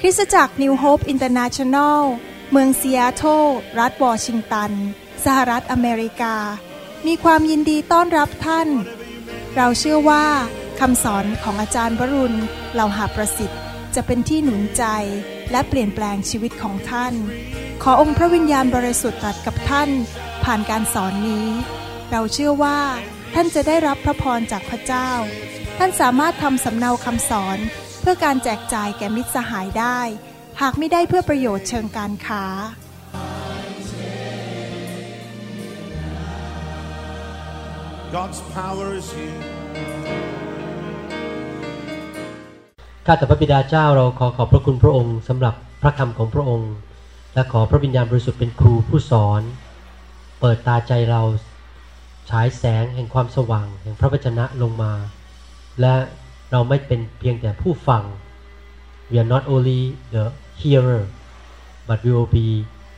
คริสตจักร New Hope International เมืองซีแอตเทิลรัฐวอชิงตัน สหรัฐอเมริกา มีความยินดีต้อนรับท่าน เราเชื่อว่าคำสอนของอาจารย์วรุณเหล่าหาประสิทธิ์ จะเป็นที่หนุนใจ และเปลี่ยนแปลงชีวิตของท่าน ขอองค์พระวิญญาณบริสุทธิ์ตรัสกับท่านผ่านการสอนนี้ เราเชื่อว่า ท่านจะได้รับพระพรจากพระเจ้า ท่านสามารถทำสำเนาคำสอน เพื่อการแจกจ่ายแก่มิตรสหายได้ หากไม่ได้เพื่อประโยชน์เชิงการค้า God's power is here. ข้าแต่พระบิดาเจ้าเราขอขอบพระคุณพระองค์สำหรับพระคำของพระองค์ และขอพระวิญญาณบริสุทธิ์เป็นครูผู้สอน เปิดตาใจเราฉายแสงแห่งความสว่างแห่งพระวจนะลงมา และเราไม่เป็นเพียงแต่ผู้ฟัง we are not only the hearer but we will be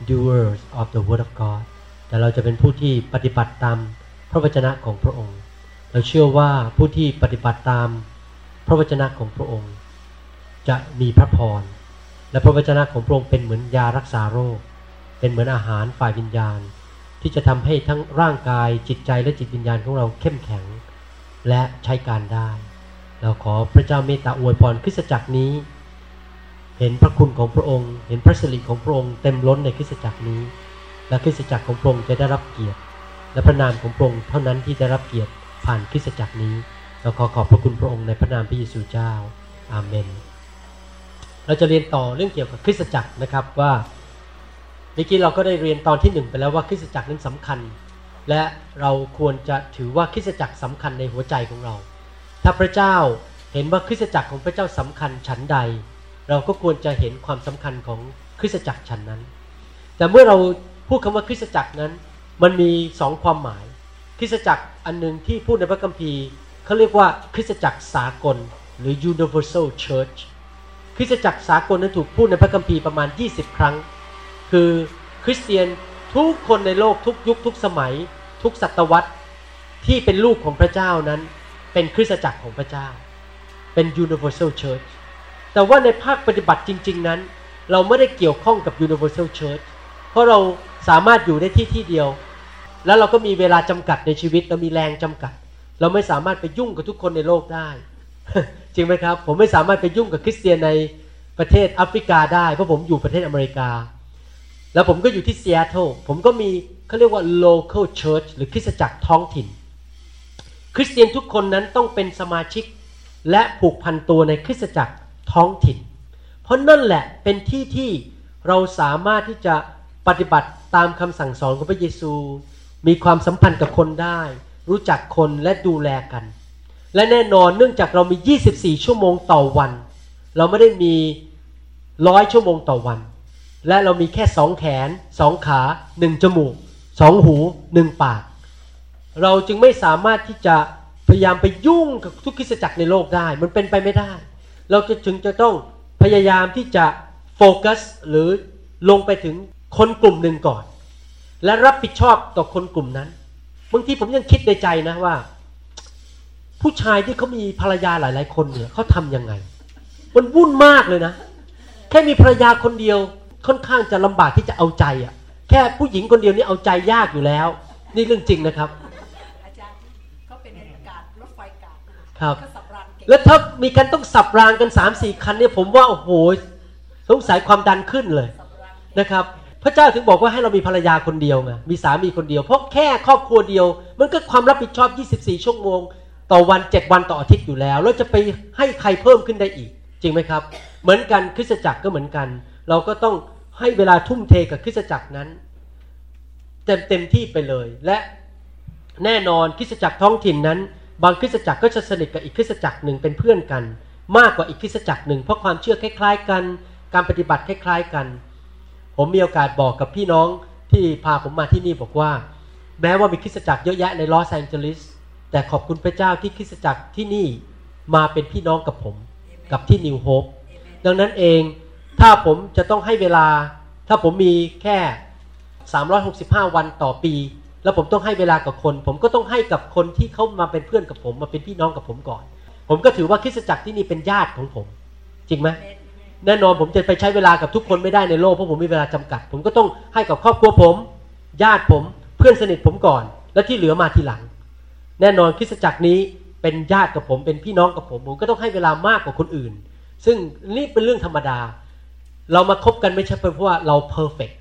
doers of the word of God แต่เราจะเป็นผู้ที่ปฏิบัติตามพระวจนะของพระองค์ เราเชื่อว่าผู้ที่ปฏิบัติตามพระวจนะของพระองค์ จะมีพระพร และพระวจนะของพระองค์เป็นเหมือนยารักษาโรค เป็นเหมือนอาหารฝ่ายวิญญาณ ที่จะทำให้ทั้งร่างกายจิตใจและจิตวิญญาณของเราเข้มแข็ง และใช้การได้ เราขอพระเจ้าเมตตาอวยพรคริสตจักรนี้ เห็นพระคุณของพระองค์ เห็นพระสิริของพระองค์เต็มล้นในคริสตจักรนี้ และคริสตจักรของพระองค์จะได้รับเกียรติ และพระนามของพระองค์เท่านั้นที่จะรับเกียรติผ่านคริสตจักรนี้เราขอขอบพระคุณพระองค์ในพระนามพระเยซูเจ้า อาเมน เราจะเรียนต่อเรื่องเกี่ยวกับคริสตจักรนะครับว่าเมื่อกี้เราก็ได้เรียนตอนที่หนึ่งไปแล้วว่าคริสตจักรนั้นสำคัญ และเราควรจะถือว่าคริสตจักรสำคัญในหัวใจของเรา ถ้าพระเจ้าเห็นว่าคริสตจักรของพระเจ้าสำคัญฉันใด เราก็ควรจะเห็นความสำคัญของคริสตจักรฉันนั้น แต่เมื่อเราพูดคำว่าคริสตจักรนั้น มันมีสองความหมาย คริสตจักรอันหนึ่งที่พูดในพระคัมภีร์เขาเรียกว่าคริสตจักรสากล หรือ universal church คริสตจักรสากลนั้นถูกพูดในพระคัมภีร์ประมาณ 20 ครั้ง คือคริสเตียนทุกคนในโลกทุกยุคทุกสมัย ทุกศตวรรษที่เป็นลูกของพระเจ้านั้น เป็นคริสตจักรของพระเจ้า เป็น universal church แต่ว่าในภาคปฏิบัติจริง ๆนั้น เราไม่ได้เกี่ยวข้องกับ universal church เพราะเราสามารถอยู่ได้ที่ที่เดียว แล้วเราก็มีเวลาจำกัดในชีวิตเรามีแรงจำกัด เราไม่สามารถไปยุ่งกับทุกคนในโลกได้ จริงไหมครับ ผมไม่สามารถไปยุ่งกับคริสเตียนในประเทศแอฟริกาได้ เพราะผมอยู่ประเทศอเมริกา แล้วผมก็อยู่ที่ซีแอตเทิลผมก็มีเขาเรียกว่า local church หรือคริสตจักรท้องถิ่น คริสเตียนทุกคนนั้นต้องเป็นสมาชิกและผูกพันตัวในคริสตจักรท้องถิ่น เพราะนั่นแหละเป็นที่ที่เราสามารถที่จะปฏิบัติตามคำสั่งสอนของพระเยซู มีความสัมพันธ์กับคนได้ รู้จักคนและดูแลกัน และแน่นอนเนื่องจากเรามี 24 ชั่วโมงต่อวัน เราไม่ได้มีร้อยชั่วโมงต่อวัน และเรามีแค่สองแขนสองขาหนึ่งจมูกสองหูหนึ่งปาก เราจึงไม่สามารถที่จะพยายามไปยุ่งกับทุกคิสจักรในโลกได้ มันเป็นไปไม่ได้ เราจะถึงจะต้องพยายามที่จะโฟกัสหรือลงไปถึงคนกลุ่มหนึ่งก่อน และรับผิดชอบต่อคนกลุ่มนั้นบางทีผมยังคิดในใจนะว่า ผู้ชายที่เขามีภรรยาหลาย ๆ คนเนี่ยเขาทำยังไง มันวุ่นมากเลยนะ แค่มีภรรยาคนเดียวค่อนข้างจะลำบากที่จะเอาใจอะ่ะ แค่ผู้หญิงคนเดียวนี่เอาใจยากอยู่แล้ว นี่เรื่องจริงนะครับ อาจารย์เขาเป็นการรถไฟกาดนะคะครับเขาสับรางเก่งแล้วถ้ามีการต้องสับรางกัน3ามสี่คันเนี่ยผมว่าโอ้โหสงสัยความดันขึ้นเลยสับรางเก่งนะครับ พระเจ้าถึงบอกว่าให้เรามีภรรยาคนเดียวไงมีสามีคนเดียว เพราะแค่ครอบครัวเดียว มันก็ความรับผิดชอบ 24 ชั่วโมง ต่อวัน7วันต่ออาทิตย์อยู่แล้ว แล้วจะไปให้ใครเพิ่มขึ้นได้อีก จริงไหมครับ เหมือนกันคริสตจักรก็เหมือนกัน เราก็ต้องให้เวลาทุ่มเทกับคริสตจักรนั้น เต็มเต็มที่ไปเลย และแน่นอนคริสตจักรท้องถิ่นนั้น บางคริสตจักรก็จะสนิทกับอีกคริสตจักรหนึ่งเป็นเพื่อนกัน มากกว่าอีกคริสตจักรหนึ่งเพราะความเชื่อคล้าย ๆ กัน การปฏิบัติคล้าย ๆ กัน ผมมีโอกาสบอกกับพี่น้องที่พาผมมาที่นี่บอกว่า แม้ว่ามีคริสตจักรเยอะแยะในลอสแองเจลิส แต่ขอบคุณพระเจ้าที่คริสตจักรที่นี่มาเป็นพี่น้องกับผม กับที่นิวโฮปดังนั้นเองถ้าผมจะต้องให้เวลา ถ้าผมมีแค่ 365 วันต่อปี แล้วผมต้องให้เวลากับคน ผมก็ต้องให้กับคนที่เขามาเป็นเพื่อนกับผม มาเป็นพี่น้องกับผมก่อน ผมก็ถือว่าคริสตจักรที่นี่เป็นญาติของผม จริงไหมแน่นอนผมจะไปใช้เวลากับทุกคนไม่ได้ในโลกเพราะผมมีเวลาจำกัด ผมก็ต้องให้กับครอบครัวผม ญาติผม เพื่อนสนิทผมก่อน แล้วที่เหลือมาทีหลัง แน่นอนคริสตจักรนี้เป็นญาติกับผมเป็นพี่น้องกับผม ผมก็ต้องให้เวลามากกว่าคนอื่น ซึ่งนี่เป็นเรื่องธรรมดา เรามาคบกันไม่ใช่เพราะว่าเรา perfect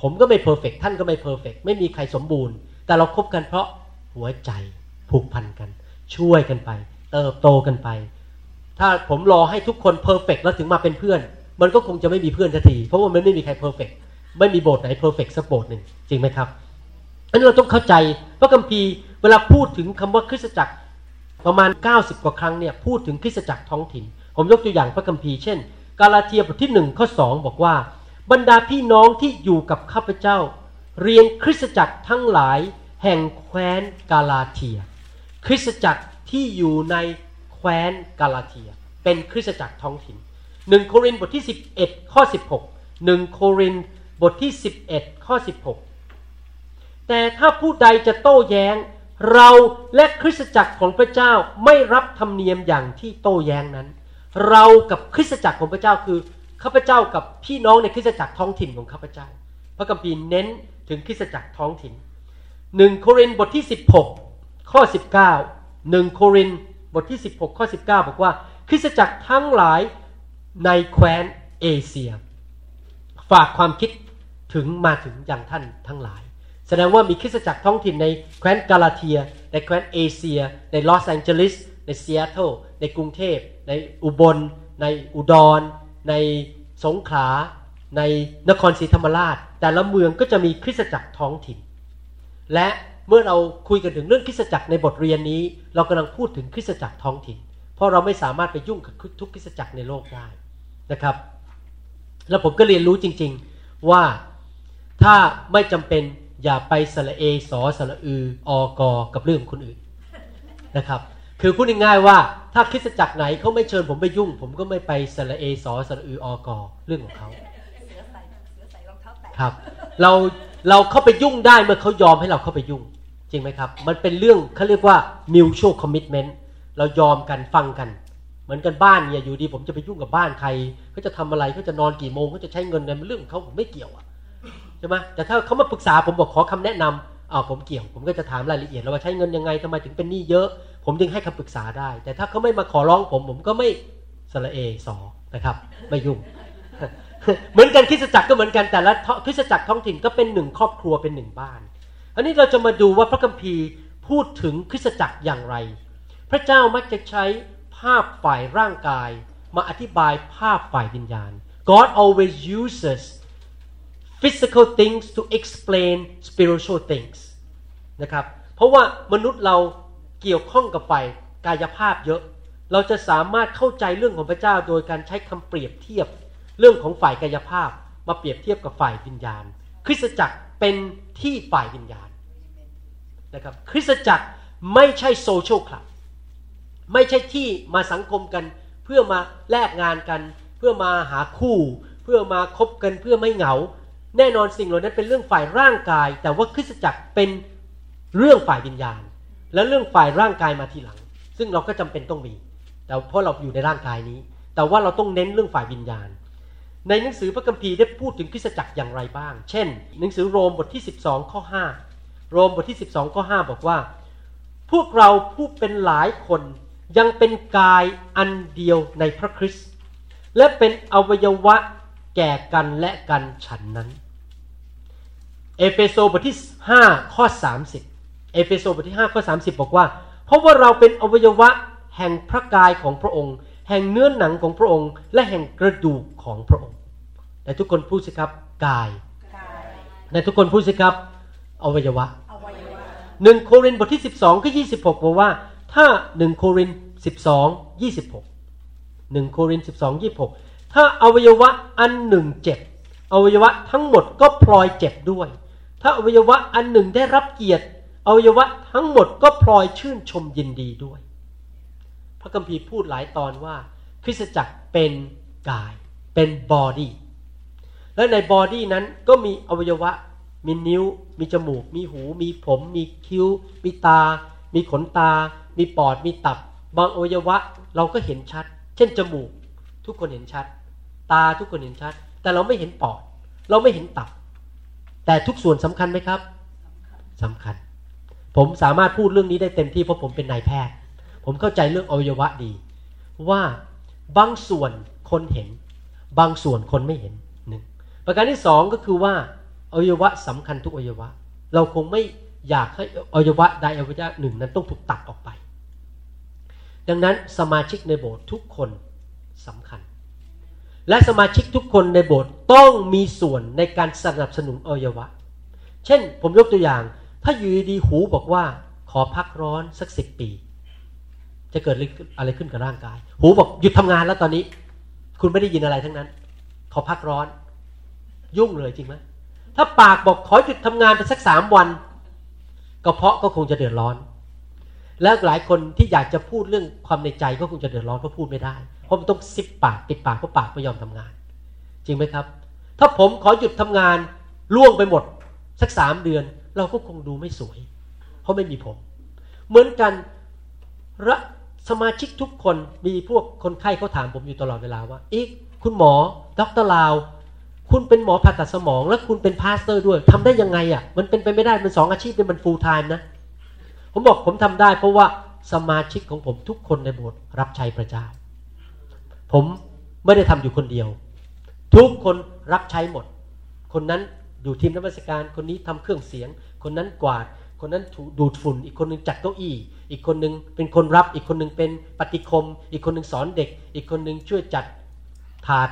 ผมก็ไม่ perfect ท่านก็ไม่ perfect ไม่มีใครสมบูรณ์ แต่เราคบกันเพราะหัวใจผูกพันกัน ช่วยกันไป เติบโตกันไป ถ้าผมรอให้ทุกคน perfect แล้วถึงมาเป็นเพื่อน มันก็คงจะไม่มีเพื่อนทันที เพราะว่ามันไม่มีใคร perfect ไม่มีโบสถ์ไหน perfect สักโบสถ์หนึ่งจริงไหมครับ อันนี้เราต้องเข้าใจพระคัมภีร์เวลาพูดถึงคำว่าคริสตจักรประมาณ 90 กว่าครั้งเนี่ยพูดถึงคริสตจักรท้องถิ่น ผมยกตัวอย่างพระคัมภีร์เช่น กาลาเทียบทที่1ข้อ2บอกว่า บรรดาพี่น้องที่อยู่กับข้าพเจ้า เรียนคริสตจักรทั้งหลายแห่งแคว้นกาลาเทีย คริสตจักรที่อยู่ในแคว้นกาลาเทีย เป็นคริสตจักรท้องถิ่นหนึ่งโครินธ์บทที่ 11 ข้อ 16หนึ่งโครินธ์บทที่ 11 ข้อ 16 แต่ถ้าผู้ใดจะโต้แย้ง เราและคริสตจักรของพระเจ้าไม่รับธรรมเนียมอย่างที่โต้แย้งนั้น เรากับคริสตจักรของพระเจ้าคือข้าพเจ้ากับพี่น้องในคริสตจักรท้องถิ่นของข้าพเจ้า พระคัมภีร์เน้นถึงคริสตจักรท้องถิ่นหนึ่งโครินบทที่ 16 ข้อ 19หนึ่งโครินบทที่ 16 ข้อ 19 บอกว่า คริสตจักรทั้งหลายในแคว้นเอเชีย ฝากความคิดถึงมาถึงอย่างท่านทั้งหลาย แสดงว่ามีคริสตจักรท้องถิ่นในแคว้นกาลาเทีย ในแคว้นเอเชีย ในลอสแองเจลิส ในซีแอตเทิลในกรุงเทพ ในอุบล ในอุดร ในสงขลา ในนครศรีธรรมราช แต่ละเมืองก็จะมีคริสตจักรท้องถิ่น และเมื่อเราคุยกันถึงเรื่องคริสตจักรในบทเรียนนี้ เรากำลังพูดถึงคริสตจักรท้องถิ่น เพราะเราไม่สามารถไปยุ่งกับทุกคริสตจักรในโลกได้นะครับ แล้วผมก็เรียนรู้จริง ๆว่าถ้าไม่จำเป็น อย่าไปสระเอสอสระอืออกอกับเรื่องของคนอื่นนะครับ คือพูดง่ายๆว่าถ้าคริสตจักรไหนเขาไม่เชิญผมไปยุ่ง ผมก็ไม่ไปสระเอสอสระอืออกอเรื่องของเขาเสือใส่เสือใส่รองเท้าแตะครับ เราเราเข้าไปยุ่งได้เมื่อเขายอมให้เราเข้าไปยุ่ง จริงไหมครับ มันเป็นเรื่องเขาเรียกว่า mutual commitment เรายอมกันฟังกัน เหมือนกันบ้านเนี่ยอยู่ดี ผมจะไปยุ่งกับบ้านใครเขาจะทำอะไรเขาจะนอนกี่โมงเขาจะใช้เงินในมันเรื่องของเขาผมไม่เกี่ยวอะ ใช่ไหมแต่ถ้าเขามาปรึกษาผมบอกขอคำแนะนำอ้าวผมเกี่ยว ผมก็จะถามรายละเอียดแล้วว่าใช้เงินยังไงทำไมถึงเป็นหนี้เยอะ ผมจึงให้คำปรึกษาได้ แต่ถ้าเขาไม่มาขอร้องผมผมก็ไม่สละเอสอนะครับ ไม่ยุ่งเหมือนกันคริสตจักรก็เหมือนกันแต่ละท้อคริสตจักรท้องถิ่นก็เป็นหนึ่งครอบครัวเป็นหนึ่งบ้าน อันนี้เราจะมาดูว่าพระคัมภีร์พูดถึงคริสตจักรอย่างไร พระเจ้ามักจะใช้ภาพฝ่ายร่างกาย มาอธิบายภาพฝ่ายวิญญาณ God always uses physical things to explain spiritual things นะครับ เพราะว่ามนุษย์เราเกี่ยวข้องกับฝ่ายกายภาพเยอะ เราจะสามารถเข้าใจเรื่องของพระเจ้าโดยการใช้คำเปรียบเทียบ เรื่องของฝ่ายกายภาพมาเปรียบเทียบกับฝ่ายวิญญาณ คริสตจักรเป็นที่ฝ่ายวิญญาณนะครับ คริสตจักรไม่ใช่โซเชียลคลับ ไม่ใช่ที่มาสังคมกัน เพื่อมาแลกงานกัน เพื่อมาหาคู่ เพื่อมาคบกันเพื่อไม่เหงา แน่นอนสิ่งเหล่านั้นเป็นเรื่องฝ่ายร่างกาย แต่ว่าคริสตจักรเป็นเรื่องฝ่ายวิญญาณ และเรื่องฝ่ายร่างกายมาทีหลัง ซึ่งเราก็จำเป็นต้องมี แต่เพราะเราอยู่ในร่างกายนี้ แต่ว่าเราต้องเน้นเรื่องฝ่ายวิญญาณ ในหนังสือพระคัมภีร์ได้พูดถึงคริสตจักรอย่างไรบ้าง เช่น หนังสือโรมบทที่ 12 ข้อ 5 โรมบทที่ 12 ข้อ 5 บอกว่า พวกเราผู้เป็นหลายคนยังเป็นกายอันเดียวในพระคริสต์และเป็นอวัยวะแก่กันและกันฉันนั้น เอเฟโซบทที่ 5 ข้อ 30 เอเฟโซบทที่ 5 ข้อ 30 บอกว่า เพราะว่าเราเป็นอวัยวะแห่งพระกายของพระองค์ แห่งเนื้อหนังของพระองค์ และแห่งกระดูกของพระองค์แต่ทุกคนพูดสิครับกายในทุกคนพูดสิครับอวัยวะหนึ่งโครินบทที่ 12ข้อ26 บอกว่า ถ้าหนึ่งโครินธ์12 26หนึ่งโครินธ์12 26 ถ้าอวัยวะอันหนึ่งเจ็บอวัยวะทั้งหมดก็พลอยเจ็บด้วย ถ้าอวัยวะอันหนึ่งได้รับเกียรติอวัยวะทั้งหมดก็พลอยชื่นชมยินดีด้วย พระคัมภีร์พูดหลายตอนว่า คริสตจักรเป็นกาย เป็น body และใน body นั้นก็มีอวัยวะ มีนิ้ว มีจมูก มีหู มีผม มีคิ้ว มีตา มีขนตา มีปอด มีตับ บางอวัยวะเราก็เห็นชัด เช่นจมูก ทุกคนเห็นชัด ตาทุกคนเห็นชัด แต่เราไม่เห็นปอด เราไม่เห็นตับ แต่ทุกส่วนสำคัญไหมครับสำคัญ ผมสามารถพูดเรื่องนี้ได้เต็มที่เพราะผมเป็นนายแพทย์ ผมเข้าใจเรื่องอวัยวะดี ว่าบางส่วนคนเห็น บางส่วนคนไม่เห็นหนึ่งประการที่สองก็คือว่าอวัยวะสำคัญทุกอวัยวะ เราคงไม่อยากให้อวัยวะใดอวัยวะหนึ่งนั้นต้องถูกตัดออกไป ดังนั้นสมาชิกในโบสถ์ทุกคนสำคัญ และสมาชิกทุกคนในโบสถ์ต้องมีส่วนในการสนับสนุนอวัยวะ เช่น ผมยกตัวอย่าง ถ้าอยู่ดีหูบอกว่า ขอพักร้อนสักสิบปี จะเกิดอะไรขึ้นกับร่างกาย หูบอกหยุดทำงานแล้วตอนนี้ คุณไม่ได้ยินอะไรทั้งนั้น ขอพักร้อน ยุ่งเลยจริงไหมถ้าปากบอกขอหยุดทำงานไปสักสามวันกระเพาะก็คงจะเดือดร้อน แล้วหลายคนที่อยากจะพูดเรื่องความในใจก็คงจะเดือดร้อนเพราะพูดไม่ได้ เพราะมันต้องซิปปากปิดปากเพราะปากไม่ยอมทำงาน จริงไหมครับ ถ้าผมขอหยุดทำงานร่วงไปหมด สักสามเดือน เราก็คงดูไม่สวย เพราะไม่มีผม เหมือนกันนะสมาชิกทุกคนมีพวกคนไข้เขาถามผมอยู่ตลอดเวลาว่าอีกคุณหมอดรลาว คุณเป็นหมอผ่าตัดสมอง และคุณเป็น pastor ด้วยทำได้ยังไงอะ่ะ มันเป็นไปไม่ได้มันสองอาชีพเป็นมัน full time นะ ผมบอกผมทำได้เพราะว่าสมาชิกของผมทุกคนในโบสถ์รับใช้พระเจ้า ผมไม่ได้ทำอยู่คนเดียว ทุกคนรับใช้หมด คนนั้นดูทีมนักวิชาการ คนนี้ทำเครื่องเสียง คนนั้นกวาด คนนั้นดูดฝุ่น อีกคนนึงจัดเก้าอี้ อีกคนนึงเป็นคนรับ อีกคนนึงเป็นปฏิคม อีกคนนึงสอนเด็ก อีกคนนึงช่วยจัดถาด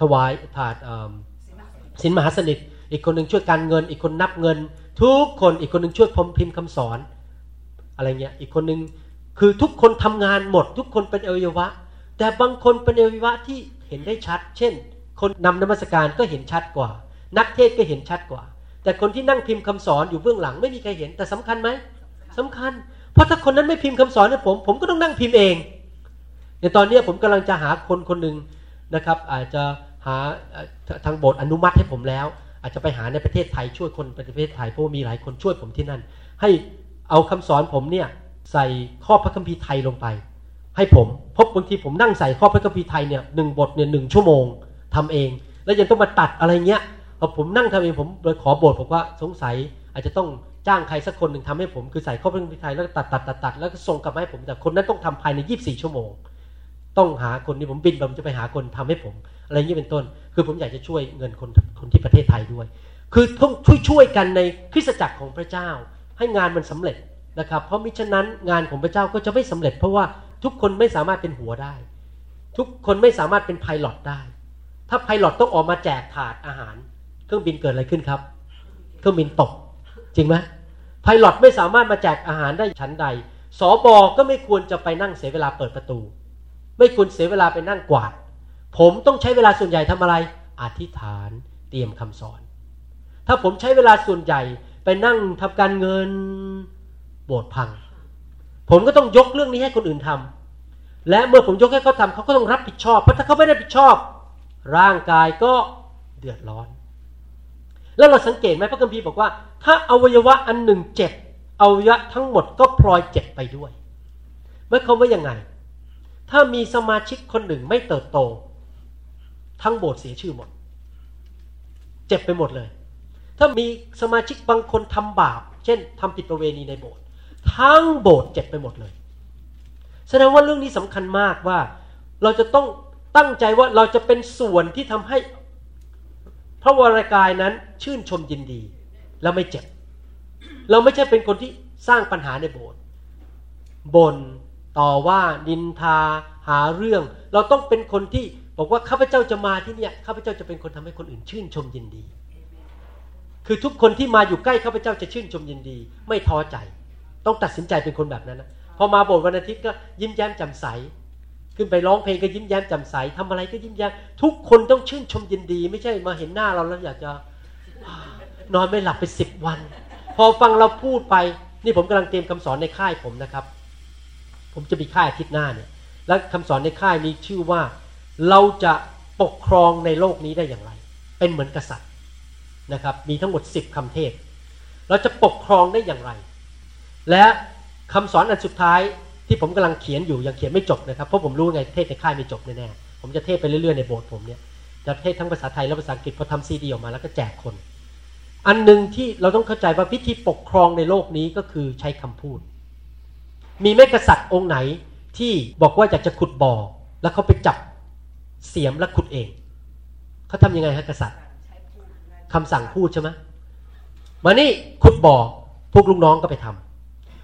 ถวายถาดสินมหาสนิท อีกคนนึงช่วยการเงิน อีกคนนับเงิน ทุกคน อีกคนนึงช่วยพมพิมพ์คำสอน อะไรเงี้ย อีกคนนึงคือทุกคนทำงานหมด ทุกคนเป็นอวัยวะ แต่บางคนเป็นอวัยวะที่เห็นได้ชัด เช่น คนนำนมัสการก็เห็นชัดกว่า นักเทศก็เห็นชัดกว่า แต่คนที่นั่งพิมพ์คำสอนอยู่เบื้องหลังไม่มีใครเห็นแต่สำคัญไหมสำคัญ เพราะถ้าคนนั้นไม่พิมพ์คำสอนให้ผม ผมก็ต้องนั่งพิมพ์เองในตอนนี้ผมกำลังจะหาคนคนหนึ่งนะครับ อาจจะหาทางโบสถ์อนุมัติให้ผมแล้ว อาจจะไปหาในประเทศไทยช่วยคนประเทศไทยเพราะมีหลายคนช่วยผมที่นั่น ให้เอาคำสอนผมเนี่ยใส่ข้อพระคัมภีร์ไทยลงไป ให้ผมพบบางทีผมนั่งใส่ข้อพระคัมภีร์ไทยเนี่ยหนึ่งบทเนี่ยหนึ่งชั่วโมงทำเอง แล้วยังต้องมาตัดอะไรเงี้ยพอผมนั่งทำเองผมเลยขอบสถ์ผมว่าสงสัยอาจจะต้องจ้างใครสักคนหนึ่งทำให้ผมคือใส่ข้อพระคัมภีร์ไทยแล้วตัดตัดตัดตัดแล้วก็ส่งกลับมาให้ผมแต่คนนั้นต้องทำภายในยี่บสี่ชั่วโมง ต้องหาคนที่ผมบินผมจะไปหาคนทำให้ผม อะไรเงี้ยเป็นต้น คือผมอยากจะช่วยเงินคนคนที่ประเทศไทยด้วย คือต้องช่วยช่วยกันในคริสตจักรของพระเจ้า ให้งานมันสำเร็จนะครับ เพราะมิฉะนั้นงานของพระเจ้าก็จะไม่สำเร็จ เพราะว่า ทุกคนไม่สามารถเป็นหัวได้ ทุกคนไม่สามารถเป็นไพลอตได้ ถ้าไพลอตต้องออกมาแจกถาดอาหาร เครื่องบินเกิดอะไรขึ้นครับ เครื่องบินตก จริงไหมไพลอตไม่สามารถมาแจกอาหารได้ชั้นใดสอบอก็ไม่ควรจะไปนั่งเสียเวลาเปิดประตู ไม่ควรเสียเวลาไปนั่งกวาด ผมต้องใช้เวลาส่วนใหญ่ทำอะไร อธิษฐานเตรียมคำสอน ถ้าผมใช้เวลาส่วนใหญ่ไปนั่งทำการเงินโบสถ์พัง ผมก็ต้องยกเรื่องนี้ให้คนอื่นทำและเมื่อผมยกให้เขาทำเขาก็ต้องรับผิดชอบ เพราะถ้าเขาไม่ได้ผิดชอบ ร่างกายก็เดือดร้อน แล้วเราสังเกตไหมพระคัมภีร์บอกว่า ถ้าอวัยวะอันหนึ่งเจ็บอวัยวะทั้งหมดก็พลอยเจ็บไปด้วยหมายความว่ายังไง ถ้ามีสมาชิกคนหนึ่งไม่เติบโต ทั้งโบสถ์เสียชื่อหมด เจ็บไปหมดเลย ถ้ามีสมาชิกบางคนทำบาป เช่นทำผิดประเวณีในโบสถ์ ทั้งโบสถ์เจ็บไปหมดเลย แสดงว่าเรื่องนี้สำคัญมากว่า เราจะต้องตั้งใจว่าเราจะเป็นส่วนที่ทำให้พระวรากายนั้นชื่นชมยินดี แล้วไม่เจ็บ เราไม่ใช่เป็นคนที่สร้างปัญหาในโบสถ์บนต่อว่าดินทาหาเรื่อง เราต้องเป็นคนที่บอกว่าข้าพเจ้าจะมาที่เนี่ยข้าพเจ้าจะเป็นคนทำให้คนอื่นชื่นชมยินดี คือทุกคนที่มาอยู่ใกล้ข้าพเจ้าจะชื่นชมยินดี ไม่ท้อใจ ต้องตัดสินใจเป็นคนแบบนั้นนะพอมาโบสถ์วันอาทิตย์ก็ยิ้มแย้มแจ่มใส ขึ้นไปร้องเพลงก็ยิ้มแย้มแจ่มใสทำอะไรก็ยิ้มแย้มทุกคนต้องชื่นชมยินดี ไม่ใช่มาเห็นหน้าเราแล้วอยากจะนอนไม่หลับไปสิบวัน พอฟังเราพูดไป นี่ผมกำลังเตรียมคำสอนในค่ายผมนะครับ ผมจะมีค่ายอาทิตย์หน้าเนี่ย และคำสอนในค่ายมีชื่อว่าเราจะปกครองในโลกนี้ได้อย่างไร เป็นเหมือนกษัตริย์นะครับ มีทั้งหมด 10คำเทศ เราจะปกครองได้อย่างไร และคำสอนอันสุดท้ายที่ผมกำลังเขียนอยู่ยังเขียนไม่จบนะครับเพราะผมรู้ไงเทศในค่ายไม่จบแน่ๆผมจะเทศไปเรื่อยๆในโบสถ์ผมเนี่ยจะเทศทั้งภาษาไทยและภาษาอังกฤษพอทำซีดีออกมาแล้วก็แจกคน อันหนึ่งที่เราต้องเข้าใจว่าพิธีปกครองในโลกนี้ก็คือใช้คำพูด มีแม่กษัตริย์องค์ไหนที่บอกว่าอยากจะขุดบ่อ แล้วเขาไปจับเสียมแล้วขุดเองเขาทำยังไงฮะกษัตริย์คำสั่งพูดใช่ไหมมานี่ขุดบ่อพวกลูกน้องก็ไปทำ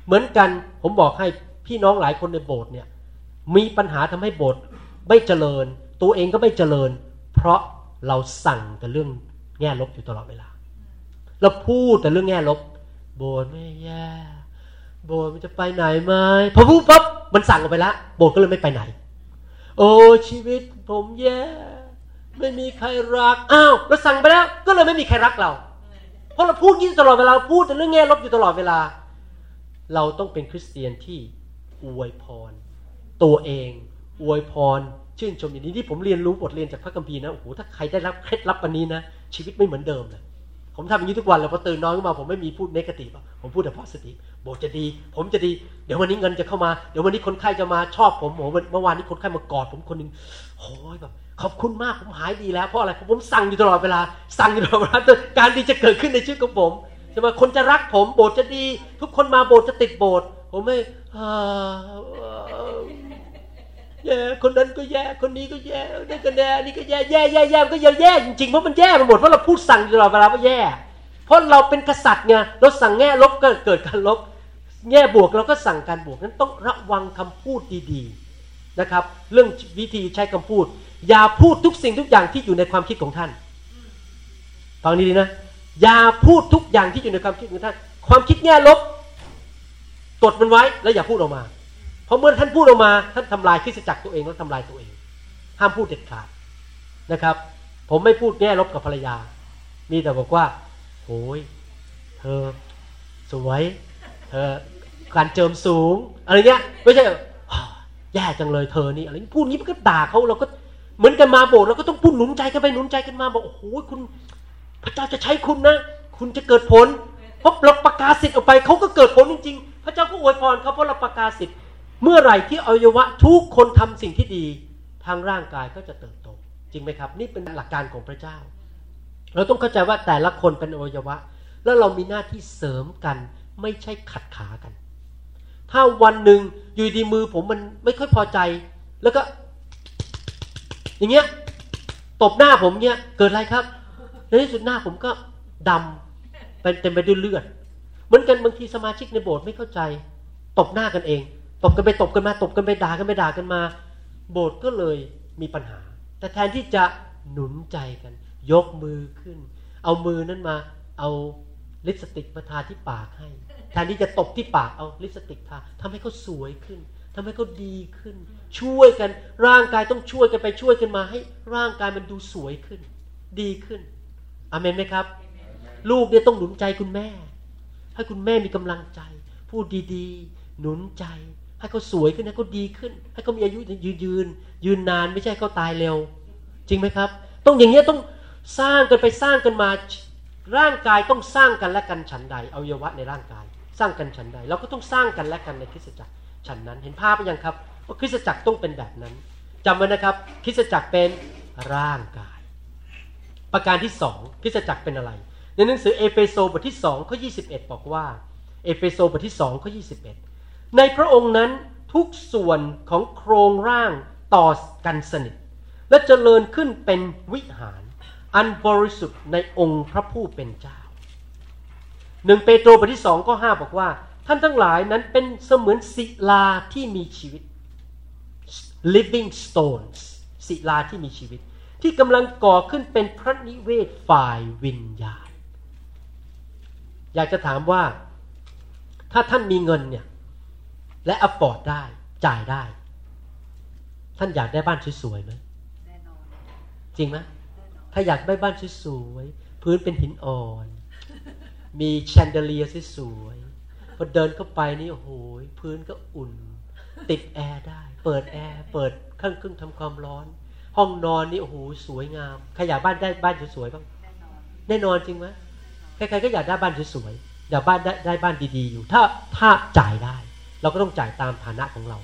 เหมือนกันผมบอกให้พี่น้องหลายคนในโบสถ์เนี่ยมีปัญหาทำให้โบสถ์ไม่เจริญ ตัวเองก็ไม่เจริญ เพราะเราสั่งแต่เรื่องแง่ลบอยู่ตลอดเวลา เราพูดแต่เรื่องแง่ลบ โบสถ์ไม่แย่โบสถ์มันจะไปไหนไหมพอพูดปั๊บมันสั่งออกไปแล้วโบสถ์ก็เลยไม่ไปไหน โอ้ชีวิตผมแย่ไม่มีใครรักอ้าวเราสั่งไปแล้ว ก็เลยไม่มีใครรักเรา เพราะเราพูดยิ่งตลอดเวลาพูดแต่เรื่องแง่ลบอยู่ตลอดเวลา เราต้องเป็นคริสเตียนที่อวยพร ตัวเอง อวยพร ชื่นชมอย่างนี้ที่ผมเรียนรู้บทเรียนจากพระคัมภีร์นะโอ้โหถ้าใครได้รับเคล็ดลับอันนี้นะชีวิตไม่เหมือนเดิมเลยผมทำอย่างนี้ทุกวันเลยพอตื่นนอนขึ้นมาผมไม่มีพูดเนกาทีฟผมพูดแต่โพสติโบสถ์จะดี ผมจะดี เดี๋ยววันนี้เงินจะเข้ามา เดี๋ยววันนี้คนไข้จะมาชอบผมโอ้โหเมื่อวานนี้คนไข้มากอดผมคนหนึ่งโอ้ยแบบขอบคุณมากผมหายดีแล้วเพราะอะไรผมสั่งอยู่ตลอดเวลา สั่งอยู่ตลอดเวลาการดีจะเกิดขึ้นในชีวิตของผม ใช่ไหมคนจะรักผมโบสถ์จะดี ทุกคนมาโบสถ์จะติดโบสถ์ผมไม่แย่คนนั้นก็แย่คนนี้ก็แย่นี่ก็แย่นี่ก็แย่แย่แย่แย่ก็แย่แย่จริงๆเพราะมันแย่ไปหมดเพราะเราพูดสั่งตลอดเวลาว่าแย่ เพราะเราเป็นกษัตริย์ไงเราสั่งแง่ลบก็เกิดการลบ แง่บวกเราก็สั่งการบวกนั้นต้องระวังคำพูดดีๆนะครับ เรื่องวิธีใช้คำพูด อย่าพูดทุกสิ่งทุกอย่างที่อยู่ในความคิดของท่านฟังดีๆนะ อย่าพูดทุกอย่างที่อยู่ในความคิดของท่าน ความคิดแง่ลบกดมันไว้แล้วอย่าพูดออกมา เพราะเมื่อท่านพูดออกมา ท่านทำลายคริสตจักรตัวเองแล้วทำลายตัวเอง ห้ามพูดเด็ดขาดนะครับ ผมไม่พูดแง่ลบกับภรรยา มีแต่บอกว่าโอ้ยเธอ สวยเธอการเจิมสูง อะไรเงี้ยไม่ใช่แย่จังเลยเธอนี่อะไรพูดนี้มันก็ด่าเขาเราก็เหมือนกันมาโบสถ์เราก็ต้องพูดหนุนใจกันไปหนุนใจกันมาบอกโอ้โหคุณ พระเจ้าจะใช้คุณนะ คุณจะเกิดผลเพราะเราประกาศสิทธิ์ออกไปเขาก็เกิดผลจริงๆ พระเจ้าก็อวยพรเขาเพราะเราประกาศสิทธิ์เมื่อไหร่ที่อวัยวะทุกคนทำสิ่งที่ดี ทางร่างกายก็จะเติบโต จริงไหมครับ นี่เป็นหลักการของพระเจ้า เราต้องเข้าใจว่าแต่ละคนเป็นอวัยวะ แล้วเรามีหน้าที่เสริมกันไม่ใช่ขัดขากัน ถ้าวันหนึ่งอยู่ดีมือผมมันไม่ค่อยพอใจ แล้วก็ อย่างเงี้ยตบหน้าผมเงี้ยเกิดอะไรครับ ในที่สุดหน้าผมก็ดำเป็นเต็มไปด้วยเลือดเหมือนกันบางทีสมาชิกในโบสถ์ไม่เข้าใจ ตบหน้ากันเอง ตบกันไปตบกันมา ตบกันไปด่ากันไปด่ากันมา โบสถ์ก็เลยมีปัญหา แต่แทนที่จะหนุนใจกัน ยกมือขึ้น เอามือนั้นมา เอาลิปสติกมาทาที่ปากให้ แทนที่จะตบที่ปากเอาลิปสติกทาทำให้เขาสวยขึ้นทำให้เขาดีขึ้น ช่วยกันร่างกายต้องช่วยกันไปช่วยกันมาให้ร่างกายมันดูสวยขึ้น ดีขึ้น อเมนไหมครับ ลูกเนี่ยต้องหนุนใจคุณแม่ ให้คุณแม่มีกำลังใจ พูดดีๆ หนุนใจ ให้เขาสวยขึ้นให้เขาดีขึ้น ให้เขามีอายุยืนยืนยืนนานไม่ใช่เขาตายเร็ว จริงไหมครับ ต้องอย่างเงี้ยต้องสร้างกันไปสร้างกันมาร่างกายต้องสร้างกันและกันฉันใดอาเยวะในร่างกาย สร้างกันฉันใดเราก็ต้องสร้างกันและกันในคริสตจักรฉันนั้นเห็นภาพไหมยังครับว่าคริสตจักรต้องเป็นแบบนั้นจำไว้นะครับ คริสตจักรเป็นร่างกาย ประการที่สองคริสตจักรเป็นอะไร ในหนังสือเอเฟโซบทที่สองข้อยีบอกว่า เอเฟโซบทที่สองข้อยีในพระองค์นั้นทุกส่วนของโครงร่างต่อกันสนิท และเจริญขึ้นเป็นวิหาร อันบริสุทธิ์ในองค์พระผู้เป็นเจ้าหนึ่งเปโตรบทที่สองข้อห้าบอกว่า ท่านทั้งหลายนั้นเป็นเสมือนศิลาที่มีชีวิต living stones ศิลาที่มีชีวิต ที่กำลังก่อขึ้นเป็นพระนิเวศฝ่ายวิญญาณ อยากจะถามว่า ถ้าท่านมีเงินเนี่ย และอฟอร์ดได้จ่ายได้ ท่านอยากได้บ้านสวยๆไหมจริงไหมถ้าอยากได้บ้านสวยๆพื้นเป็นหินอ่อน มีแชนเดเลียสวยๆพอเดินเข้าไปนี่โอ้โหพื้นก็อุ่น ติดแอร์ได้ เปิดแอร์เปิดเครื่องเครื่องทำความร้อนพอ ห้องนอนนี่โอ้โหสวยงามใครอยากบ้านได้บ้านสวยๆบ้างแน่นอนจริงไหมใครๆก็อยากได้บ้านสวยๆอยากบ้านได้ได้บ้านดีๆอยู่ ถ้าถ้าจ่ายได้ เราก็ต้องจ่ายตามฐานะของเรา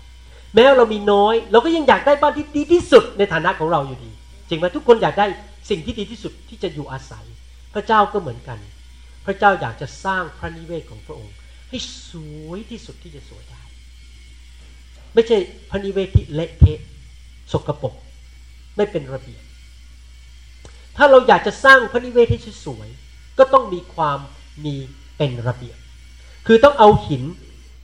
แม้เรามีน้อย เราก็ยังอยากได้บ้านที่ดีที่สุดในฐานะของเราอยู่ดี จริงไหมทุกคนอยากได้สิ่งที่ดีที่สุดที่จะอยู่อาศัย พระเจ้าก็เหมือนกัน พระเจ้าอยากจะสร้างพระนิเวศของพระองค์ ให้สวยที่สุดที่จะสวยได้ ไม่ใช่พระนิเวศที่เละเทะสกปรก ไม่เป็นระเบียบ ถ้าเราอยากจะสร้างพระนิเวศให้สวยก็ต้องมีความมีเป็นระเบียบ คือต้องเอาหิน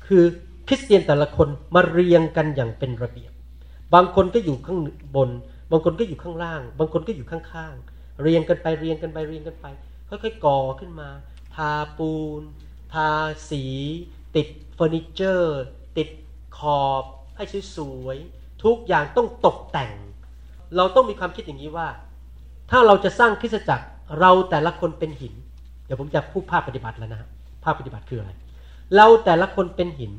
คือคริสเตียนแต่ละคนมาเรียงกันอย่างเป็นระเบียบ บางคนก็อยู่ข้างบน บางคนก็อยู่ข้างล่าง บางคนก็อยู่ข้างๆ เรียงกันไปเรียงกันไปเรียงกันไป ค่อยๆก่อขึ้นมา ทาปูน ทาสี ติดเฟอร์นิเจอร์ ติดขอบ ให้สวยๆ ทุกอย่างต้องตกแต่ง เราต้องมีความคิดอย่างนี้ว่า ถ้าเราจะสร้างคริสตจักรเราแต่ละคนเป็นหิน เดี๋ยวผมจะพูดภาพปฏิบัติแล้วนะภาพปฏิบัติคืออะไรเราแต่ละคนเป็นหิน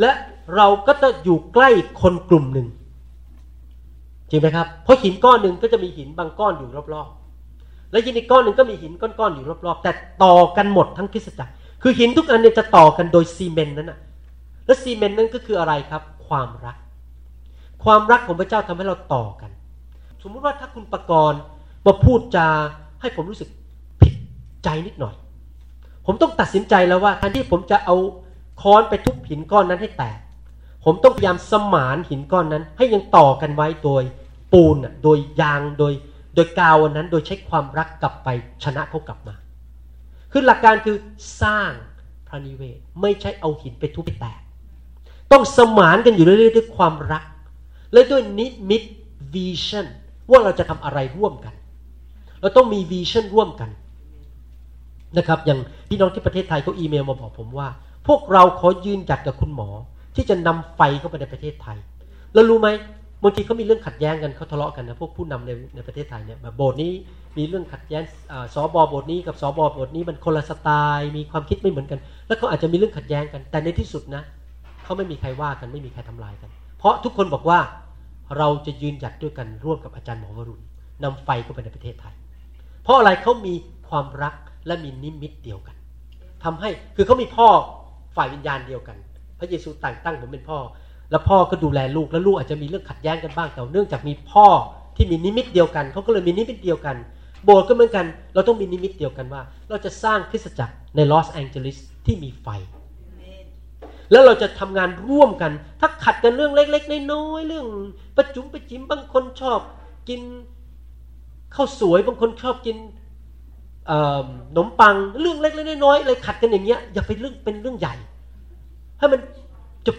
และเราก็จะอยู่ใกล้คนกลุ่มหนึ่งจริงไหมครับเพราะหินก้อนหนึ่งก็จะมีหินบางก้อนอยู่รอบๆ และหินอีกก้อนหนึ่งก็มีหินก้อนๆอยู่รอบๆ แต่ต่อกันหมดทั้งคริสตจักร คือหินทุกอันเนี่ยจะต่อกันโดยซีเมนต์นั้นนะและซีเมนต์นั้นก็คืออะไรครับ ความรัก ความรักของพระเจ้าทำให้เราต่อกัน สมมุติว่าถ้าคุณประกรณ์มาพูดจาให้ผมรู้สึกผิดใจนิดหน่อย ผมต้องตัดสินใจแล้วว่าแทนที่ผมจะเอาค้อนไปทุบหินก้อนนั้นให้แตก ผมต้องพยายามสมานหินก้อนนั้น ให้ยังต่อกันไว้โดยปูนโดยยางโดย โดยกาวนนั้นโดยใช้ความรักกลับไปชนะเขากลับมา คือหลักการคือสร้างพระนิเวศไม่ใช่เอาหินไปทุบไปแตก ต้องสมานกันอยู่เรื่อยๆด้วยความรัก และด้วยนิมิตวิชั่นว่าเราจะทำอะไรร่วมกัน เราต้องมีวิชั่นร่วมกันนะครับอย่างพี่น้องที่ประเทศไทยเขาอีเมลมาบอกผมว่า พวกเราขอยืนหยัดกับคุณหมอ ที่จะนำไฟเข้าไปในประเทศไทย แล้วรู้ไหมบางทีเขามีเรื่องขัดแย้งกันเขาทะเลาะกันนะพวกผู้นำในในประเทศไทยเนี่ยแบบโบสถ์นี้มีเรื่องขัดแย้งสอบอโบสถ์นี้กับสอบอโบสถ์นี้มันคนละสไตล์มีความคิดไม่เหมือนกัน แล้วเขาอาจจะมีเรื่องขัดแย้งกัน แต่ในที่สุดนะเขาไม่มีใครว่ากันไม่มีใครทำลายกัน เพราะทุกคนบอกว่าเราจะยืนหยัดด้วยกันร่วมกับอาจารย์หมอวรุณนำไฟเข้าไปในประเทศไทย เพราะอะไรเขามีความรักและมีนิมิตเดียวกันทำให้คือเขามีพ่อฝ่ายวิญญาณเดียวกัน พระเยซูแต่งตั้งผมเป็นพ่อ แล้วพ่อก็ดูแลลูกแล้วลูกอาจจะมีเรื่องขัดแย้งกันบ้างแต่เนื่องจากมีพ่อที่มีนิมิตเดียวกันเขาก็เลยมีนิมิตเดียวกัน โบสถ์ก็เหมือนกัน เราต้องมีนิมิตเดียวกันว่า เราจะสร้างคริสตจักรในลอสแองเจลิสที่มีไฟ แล้วเราจะทำงานร่วมกัน ถ้าขัดกันเรื่องเล็ก ๆ น้อยๆเรื่อง กระจุ๋มกระจิ๋มบางคนชอบกินข้าวสวยบางคนชอบกินขนมปังเรื่องเล็กๆน้อยๆเลยขัดกันอย่างเงี้ยอย่าไปเรื่องเป็นเรื่องใหญ่ ให้มัน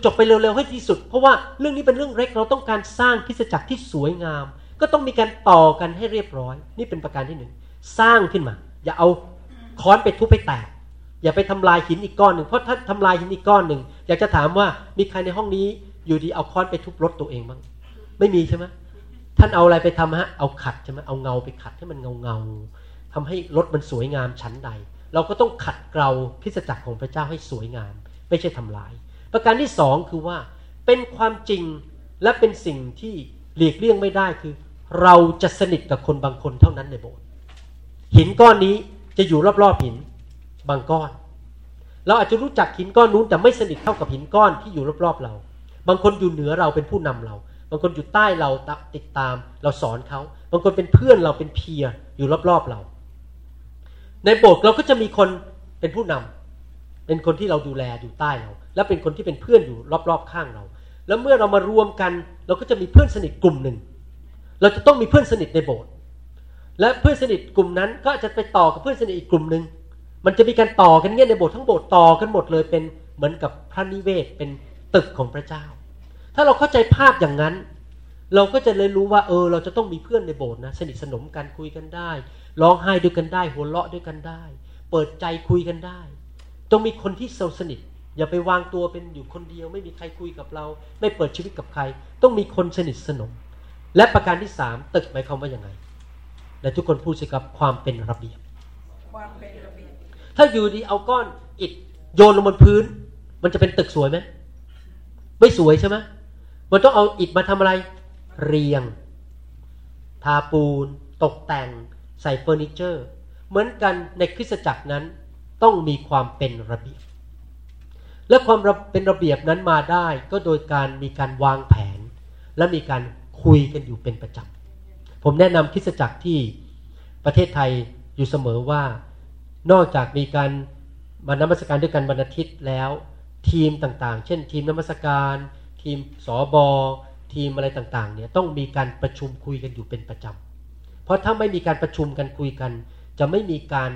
จบๆไปเร็วๆให้ที่สุด เพราะว่าเรื่องนี้เป็นเรื่องเล็กเราต้องการสร้างคริสจักรที่สวยงาม ก็ต้องมีการต่อกันให้เรียบร้อย นี่เป็นประการที่หนึ่งสร้างขึ้นมา อย่าเอาค้อนไปทุบไปแตก อย่าไปทำลายหินอีกก้อนหนึ่งเพราะถ้าทำลายหินอีกก้อนหนึ่งอยากจะถามว่ามีใครในห้องนี้อยู่ดีเอาค้อนไปทุบรถตัวเองบ้างไม่มีใช่ไหมท่านเอาอะไรไปทำฮะเอาขัดใช่ไหมเอาเงาไปขัดให้มันเงาเงาทำให้รถมันสวยงามชั้นใด เราก็ต้องขัดเกลาคริสจักรของพระเจ้าให้สวยงาม ไม่ใช่ทำลาย ประการที่สองคือว่าเป็นความจริงและเป็นสิ่งที่หลีกเลี่ยงไม่ได้คือ เราจะสนิทกับคนบางคนเท่านั้นในโบสถ์หินก้อนนี้จะอยู่รอบๆหิน บางก้อน เราอาจจะรู้จักหินก้อนนู้นแต่ไม่สนิทเท่ากับหินก้อนที่อยู่รอบๆเรา บางคนอยู่เหนือเราเป็นผู้นำเรา บางคนอยู่ใต้เราติดตาม เราสอนเขาบางคนเป็นเพื่อนเราเป็นเพียรอยู่รอบๆเรา ในโบสถ์เราก็จะมีคนเป็นผู้นำเป็นคนที่เราดูแลอยู่ใต้เรา และเป็นคนที่เป็นเพื่อนอยู่รอบๆข้างเรา แล้วเมื่อเรามารวมกันเราก็จะมีเพื่อนสนิทกลุ่มหนึ่ง เราจะต้องมีเพื่อนสนิทในโบสถ์และเพื่อนสนิทกลุ่มนั้นก็จะไปต่อกับเพื่อนสนิทอีกกลุ่มหนึ่ง มันจะมีการต่อกันเงี้ยในโบสถ์ทั้งโบสถ์ต่อกันหมดเลยเป็นเหมือนกับพระนิเวศเป็นตึกของพระเจ้า ถ้าเราเข้าใจภาพอย่างนั้น เราก็จะเลยรู้ว่าเออ เราจะต้องมีเพื่อนในโบสถ์นะสนิทสนมกันคุยกันได้ร้องไห้ด้วยกันได้ หัวเราะด้วยกันได้ เปิดใจคุยกันได้ต้องมีคนที่สนิท อย่าไปวางตัวเป็นอยู่คนเดียว ไม่มีใครคุยกับเรา ไม่เปิดชีวิตกับใคร ต้องมีคนสนิทสนม และประการที่สามตึกหมายความว่ายังไงและทุกคนพูดสิครับความเป็นระเบียบความเป็นระเบียบ ถ้าอยู่ดีเอาก้อนอิฐโยนลงบนพื้น มันจะเป็นตึกสวยไหมไม่สวยใช่ไหมมันต้องเอาอิฐมาทำอะไร เรียง ทาปูน ตกแต่ง ใส่เฟอร์นิเจอร์ เหมือนกันในคริสตจักรนั้นต้องมีความเป็นระเบียบ และความเป็นระเบียบนั้นมาได้ก็โดยการมีการวางแผน และมีการคุยกันอยู่เป็นประจำผมแนะนำคริสตจักรที่ประเทศไทยอยู่เสมอว่า นอกจากมีการมานมัสการด้วยกันบรรณทิตแล้ว ทีมต่างๆ เช่น ทีมนมัสการ ทีมสอบอทีมอะไรต่างๆเนี่ยต้องมีการประชุมคุยกันอยู่เป็นประจำ เพราะถ้าไม่มีการประชุมกันคุยกัน จะไม่มีการ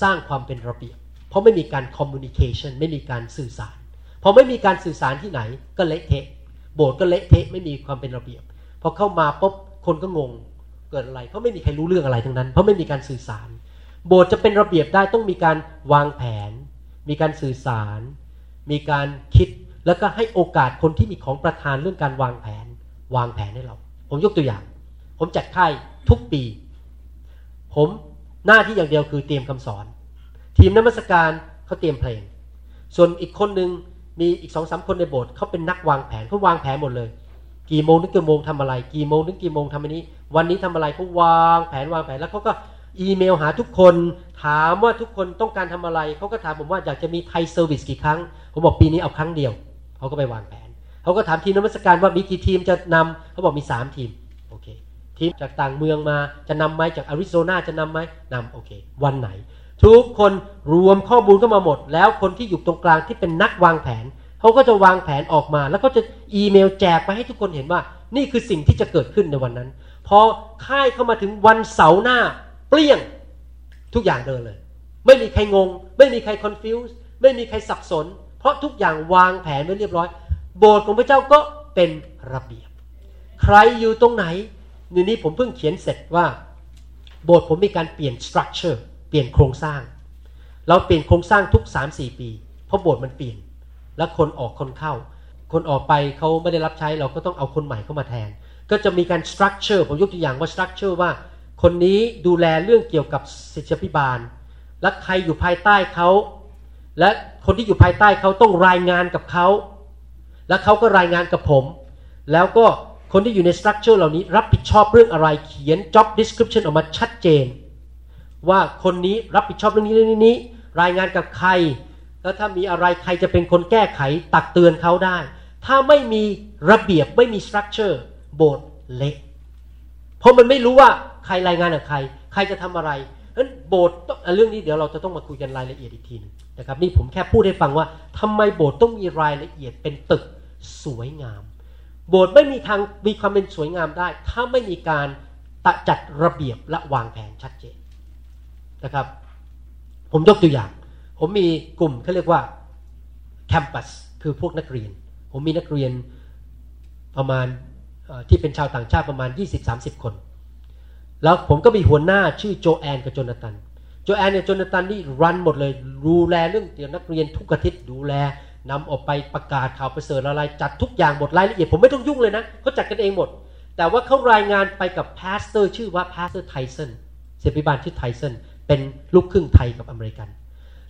สร้างความเป็นระเบียบ เพราะไม่มีการคอมมูนิเคชันไม่มีการสื่อสาร พอไม่มีการสื่อสารที่ไหนก็เละเทะ โบสถ์ก็เละเทะไม่มีความเป็นระเบียบ พอเข้ามาปุ๊บคนก็งง เกิดอะไร เพราะไม่มีใครรู้เรื่องอะไรทั้งนั้น เพราะไม่มีการสื่อสาร โบสถ์จะเป็นระเบียบได้ต้องมีการวางแผน มีการสื่อสาร มีการคิดแล้วก็ให้โอกาสคนที่มีของประธานเรื่องการวางแผน วางแผนให้เรา ผมยกตัวอย่าง ผมจัดค่ายทุกปี ผมหน้าที่อย่างเดียวคือเตรียมคำสอน ทีมนมัสการเขาเตรียมเพลง ส่วนอีกคนหนึ่งมีอีกสองสามคนในโบสถ์เขาเป็นนักวางแผนเขาวางแผนหมดเลย กี่โมงถึงกี่โมงทำอะไร กี่โมงถึงกี่โมงทำอันนี้ วันนี้ทำอะไรเขาวางแผนวางแผนแล้วเขาก็ อีเมลหาทุกคนถามว่าทุกคนต้องการทำอะไร เขาก็ถามผมว่าอยากจะมีไทย service กี่ครั้ง ผมบอกปีนี้เอาครั้งเดียว เขาก็ไปวางแผน เขาก็ถามทีมนมัสการว่ามีกี่ทีมจะนำเขาบอกมี 3 ทีม โอเค ทีมจากต่างเมืองมาจะนำไหมจากอาริโซนาจะนำไหมนำโอเค วันไหน ทุกคนรวมข้อมูลเข้ามาหมด แล้วคนที่อยู่ตรงกลางที่เป็นนักวางแผน เขาก็จะวางแผนออกมา แล้วก็จะอีเมลแจกไปให้ทุกคนเห็นว่า นี่คือสิ่งที่จะเกิดขึ้นในวันนั้น พอค่ายเข้ามาถึงวันเสาร์หน้า เปรี้ยงทุกอย่างเดินเลย ไม่มีใครงง ไม่มีใคร confuse ไม่มีใครสับสน เพราะทุกอย่างวางแผนไว้เรียบร้อย โบสถ์ของพระเจ้าก็เป็นระเบียบ ใครอยู่ตรงไหนนี่นี้ผมเพิ่งเขียนเสร็จว่า โบสถ์ผมมีการเปลี่ยน structure เปลี่ยนโครงสร้าง เราเปลี่ยนโครงสร้างทุก 3-4 ปี เพราะโบสถ์มันเปลี่ยน แล้วคนออกคนเข้า คนออกไปเขาไม่ได้รับใช้เราก็ต้องเอาคนใหม่เข้ามาแทน ก็จะมีการ structure ผมยกตัวอย่างว่า structure ว่า คนนี้ดูแลเรื่องเกี่ยวกับศิษยาภิบาล และใครอยู่ภายใต้เขา และคนที่อยู่ภายใต้เขาต้องรายงานกับเขา และเขาก็รายงานกับผม แล้วก็คนที่อยู่ในสตรัคเจอร์เหล่านี้รับผิดชอบเรื่องอะไรเขียน job description ออกมาชัดเจน ว่าคนนี้รับผิดชอบเรื่องนี้เรื่องนี้ รายงานกับใคร แล้วถ้ามีอะไรใครจะเป็นคนแก้ไขตักเตือนเขาได้ ถ้าไม่มีระเบียบไม่มีสตรัคเจอร์โบสถ์เละเพราะมันไม่รู้ว่า รรายงานกับใคร ใครจะทำอะไรนั้นโบสถ์เรื่องนี้เดี๋ยวเราจะต้องมาคุยกันรายละเอียดอีกทีนึงนะครับนี่ผมแค่พูดให้ฟังว่าทำไมโบสถ์ต้องมีรายละเอียดเป็นตึกสวยงาม โบสถ์ไม่มีทางมีความเป็นสวยงามได้ ถ้าไม่มีการตจัดระเบียบและวางแผนชัดเจนนะครับ ผมยกตัวอย่าง ผมมีกลุ่มเขาเรียกว่าแคมปัสคือพวกนักเรียน ผมมีนักเรียนประมาณที่เป็นชาวต่างชาติประมาณ 20-30 คน แล้วผมก็มีหัวหน้าชื่อโจแอนกับโจนาตัน โจแอนกับโจนาตันนี่ run หมดเลยดูแลเรื่องเกี่ยวนักเรียนทุกอาทิตย์ดูแลนำออกไปประกาศข่าวประเสริฐอะไรจัดทุกอย่างหมดรายละเอียดผมไม่ต้องยุ่งเลยนะเขาจัดกันเองหมด แต่ว่าเขารายงานไปกับ pastor ชื่อว่า pastor ไทสันศิษยาภิบาลชื่อไทสันเป็นลูกครึ่งไทยกับอเมริกัน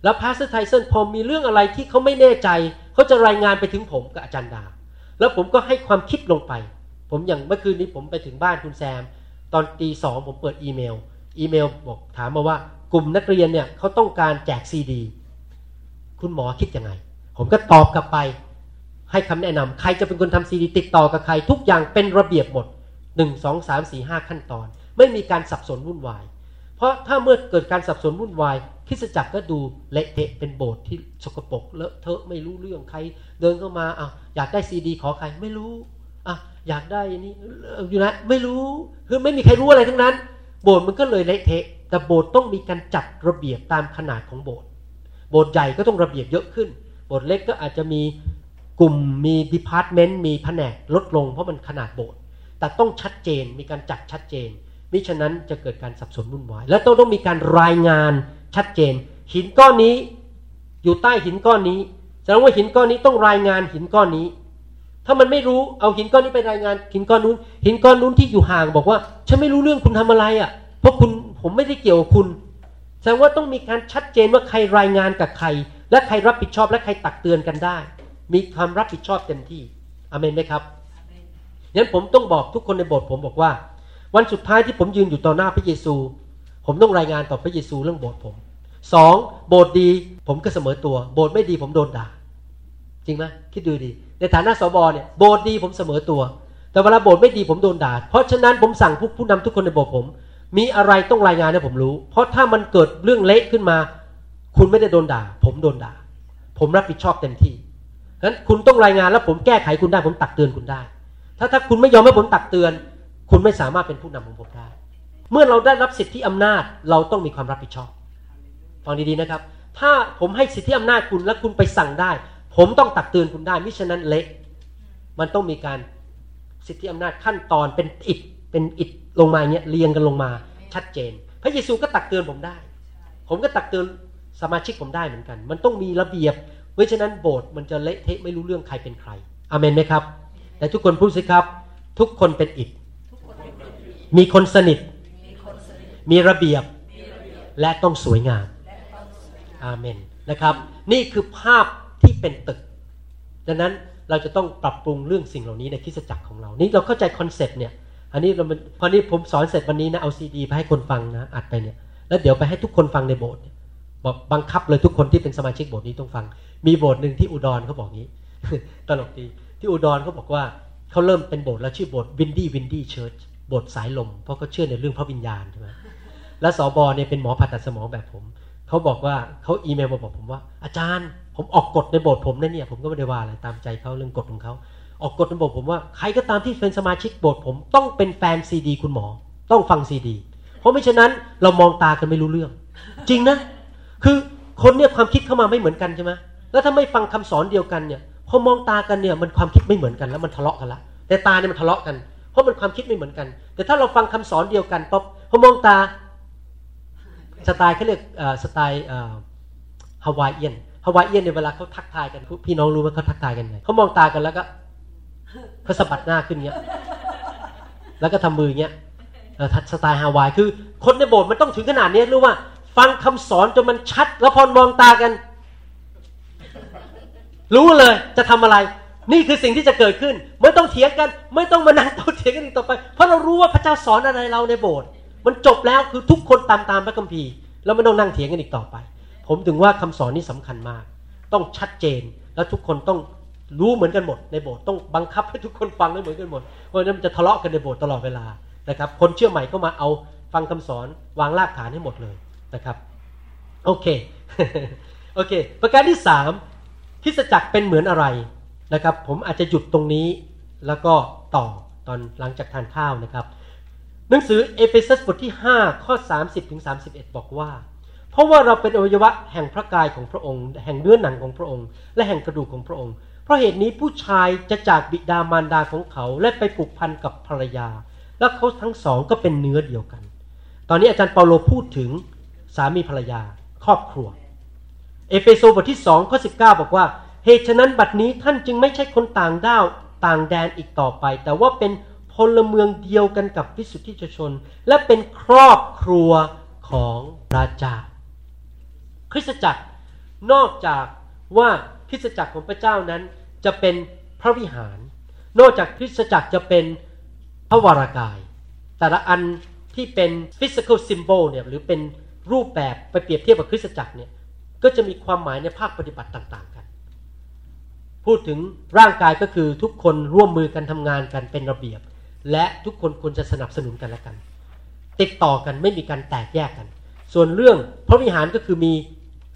แล้ว pastor ไทสันพอมีเรื่องอะไรที่เขาไม่แน่ใจเขาจะรายงานไปถึงผมกับอาจารย์ดา แล้วผมก็ให้ความคิดลงไป ผมอย่างเมื่อคืนนี้ผมไปถึงบ้านคุณแซม ตอนตีสองผมเปิดอีเมล อีเมลบอกถามมาว่ากลุ่มนักเรียนเนี่ยเขาต้องการแจกซีดี คุณหมอคิดยังไง ผมก็ตอบกลับไป ให้คำแนะนำใครจะเป็นคนทำซีดี ติดต่อกับใครทุกอย่างเป็นระเบียบหมดหนึ่งสองสามสี่ห้าขั้นตอน ไม่มีการสับสนวุ่นวาย เพราะถ้าเมื่อเกิดการสับสนวุ่นวายคริสจักรก็ดูเละเทะเป็นโบสถ์ที่สกปรกเลอะเทอะไม่รู้เรื่องใคร เดินเข้ามาอะอยากได้ซีดี ขอใครไม่รู้ อะอยากได้นี่อยู่นะไม่รู้คือไม่มีใครรู้อะไรทั้งนั้น โบสถ์มันก็เลยเละเทะ แต่โบสถ์ต้องมีการจัดระเบียบตามขนาดของโบสถ์โบสถ์ใหญ่ก็ต้องระเบียบเยอะขึ้น โบสถ์เล็กก็อาจจะมีกลุ่มมี department มีแผนกลดลงเพราะมันขนาดโบสถ์แต่ต้องชัดเจนมีการจัดชัดเจนมิฉะนั้นจะเกิดการสับสนวุ่นวาย และต้องต้องมีการรายงานชัดเจน หินก้อนนี้อยู่ใต้หินก้อนนี้แสดงว่าหินก้อนนี้ต้องรายงานหินก้อนนี้ ถ้ามันไม่รู้เอาหินก้อนนี้ไปรายงาน หินก้อนนู้น หินก้อนนู้นที่อยู่ห่างบอกว่า ฉันไม่รู้เรื่องคุณทำอะไรอะ่ะ เพราะคุณผมไม่ได้เกี่ยวกับคุณแสดงว่าต้องมีการชัดเจนว่าใครรายงานกับใคร และใครรับผิดชอบและใครตักเตือนกันได้ มีความรับผิดชอบเต็มที่อเมนไหมครับงั้นผมต้องบอกทุกคนในโบสถ์ผมบอกว่า วันสุดท้ายที่ผมยืนอยู่ต่อหน้าพระเยซู ผมต้องรายงานต่อพระเยซูเรื่องโบสถ์ผมสองโบสถ์ดี ผมก็เสมอตัว โบสถ์ไม่ดีผมโดนด่า จริงไหมคิดดูดี ในฐานะสบเนี่ยโบสถ์ดีผมเสมอตัว แต่เวลาโบสถ์ไม่ดีผมโดนด่าเพราะฉะนั้นผมสั่งผู้ผู้นำทุกคนในโบสถ์ผม มีอะไรต้องรายงานให้ผมรู้ เพราะถ้ามันเกิดเรื่องเละขึ้นมา คุณไม่ได้โดนด่า ผมโดนด่า ผมรับผิดชอบเต็มที่ฉะนั้นคุณต้องรายงานแล้วผมแก้ไขคุณได้ผมตักเตือนคุณได้ ถ้าถ้าคุณไม่ยอมให้ผมตักเตือน คุณไม่สามารถเป็นผู้นำของผมได้ เมื่อเราได้รับสิทธิอำนาจเราต้องมีความรับผิดชอบฟังดีๆนะครับ ถ้าผมให้สิทธิอำนาจคุณและคุณไปสั่งได้ ผมต้องตักเตือนคุณได้มิฉะนั้นเละ มันต้องมีการสิทธิอำนาจขั้นตอนเป็นอิฐเป็นอิฐลงมาเงี้ยเรียงกันลงมาชัดเจน พระเยซูก็ตักเตือนผมได้ ผมก็ตักเตือนสมาชิกผมได้เหมือนกัน มันต้องมีระเบียบเพราะฉะนั้นโบสถ์มันจะเละเทะไม่รู้เรื่องใครเป็นใครอเมนไหมครับ แต่ทุกคนพูดสิครับ ทุกคนเป็นอิฐมีคนสนิท มีระเบียบและต้องสวยงามอาเมนนะครับ นี่คือภาพ ที่เป็นตึก ดังนั้นเราจะต้องปรับปรุงเรื่องสิ่งเหล่านี้ในคริสตจักรของเรา นี่เราเข้าใจ concept เนี่ย อันนี้เราพอนี้ผมสอนเสร็จวันนี้นะเอาซีดีไปให้คนฟังนะอัดไปเนี่ย แล้วเดี๋ยวไปให้ทุกคนฟังในโบสถ์บอกบังคับเลยทุกคนที่เป็นสมาชิกโบสถ์นี้ต้องฟัง มีโบสถ์หนึ่งที่อุดรเขาบอกงี้ ตลกดี ที่อุดรเขาบอกว่าเขาเริ่มเป็นโบสถ์แล้วชื่อโบสถ์ Windy Windy Church โบสถ์สายลม เพราะเขาเชื่อในเรื่องพระวิญญาณใช่ไหมและสอบอเนี่ยเป็นหมอผ่าตัดสมองแบบผม เขาบอกว่าเขาอีเมลมาบอกผมว่า อาจารย์ ผมออกกฎในโบสถ์ผมนะเนี่ย ผมก็ไม่ได้ว่าอะไรตามใจเขาเรื่องกฎของเขาออกกฎในโบสถ์ผมว่าใครก็ตามที่เป็นสมาชิกโบสถ์ผมต้องเป็นแฟนซีดี คุณหมอ ต้องฟังซีดี เพราะไม่ฉะนั้นเรามองตากันไม่รู้เรื่อง จริงนะ คือคนเนี่ยความคิดเข้ามาไม่เหมือนกันใช่ไหมแล้วถ้าไม่ฟังคำสอนเดียวกันเนี่ยพอมองตากันเนี่ยมันความคิดไม่เหมือนกันแล้วมันทะเลาะกันละแต่ตาเนี่ยมันทะเลาะกันเพราะมันความคิดไม่เหมือนกัน แต่ถ้าเราฟังคำสอนเดียวกันปั๊บพอมองตาสไตล์เขาเรียกสไตล์ฮาวายเอียน ฮาวายเอียนในเวลาเขาทักทายกัน พี่น้องรู้ไหมเขาทักทายกันไงเขามองตากันแล้วก็เขาสะบัดหน้าขึ้นเงี้ย แล้วก็ทำมือเงี้ยทัดสไตล์ฮาวายคือ คนในโบสถ์มันต้องถึงขนาดนี้รู้ว่า ฟังคำสอนจนมันชัด แล้วพอมองตากัน รู้เลยจะทำอะไร นี่คือสิ่งที่จะเกิดขึ้น ไม่ต้องเถียงกัน ไม่ต้องมานั่งโต้เถียงกันอีกต่อไป เพราะเรารู้ว่าพระเจ้าสอนอะไรเราในโบสถ์มันจบแล้วคือทุกคนตามตามพระคัมภีร์แล้วไม่ต้องนั่งเถียงกันอีกต่อไป ผมถึงว่าคำสอนนี้สำคัญมาก ต้องชัดเจนแล้วทุกคนต้องรู้เหมือนกันหมด ในโบสถ์ต้องบังคับให้ทุกคนฟังให้เหมือนกันหมดเพราะนั้นมันจะทะเลาะกันในโบสถ์ตลอดเวลานะครับ คนเชื่อใหม่ก็มาเอาฟังคำสอนวางรากฐานให้หมดเลยนะครับโอเคโอเค ประการที่สามคริสจักรเป็นเหมือนอะไรนะครับ ผมอาจจะหยุดตรงนี้แล้วก็ต่อตอนหลังจากทานข้าวนะครับ หนังสือเอเฟซัสบทที่ 5 ข้อ 30ถึง31 บอกว่า เพราะว่าเราเป็นอวัยวะแห่งพระกายของพระองค์ แห่งเนื้อหนังของพระองค์ และแห่งกระดูกของพระองค์ เพราะเหตุนี้ผู้ชายจะจากบิดามารดาของเขา และไปผูกพันกับภรรยา และเขาทั้งสองก็เป็นเนื้อเดียวกัน ตอนนี้อาจารย์เปาโลพูดถึงสามีภรรยา ครอบครัว เอเฟโซบทที่2ข้อ19บอกว่าเหตุฉะนั้นบัดนี้ท่านจึงไม่ใช่คนต่างด้าวต่างแดนอีกต่อไป แต่ว่าเป็นพลเมืองเดียวกันกับวิสุทธิชน และเป็นครอบครัวของพระเจ้า คริสตจักรนอกจากว่าคริสตจักรของพระเจ้านั้นจะเป็นพระวิหาร นอกจากคริสตจักรจะเป็นพระวรากาย แต่ละอันที่เป็น physical symbol เนี่ยหรือเป็นรูปแบบไปเปรียบเทียบกับคริสตจักรเนี่ยก็จะมีความหมายในภาคปฏิบัติต่างๆกัน พูดถึงร่างกายก็คือทุกคนร่วมมือกันทำงานกันเป็นระเบียบ และทุกคนควรจะสนับสนุนกันและกัน ติดต่อกันไม่มีการแตกแยกกัน ส่วนเรื่องพระวิหารก็คือมี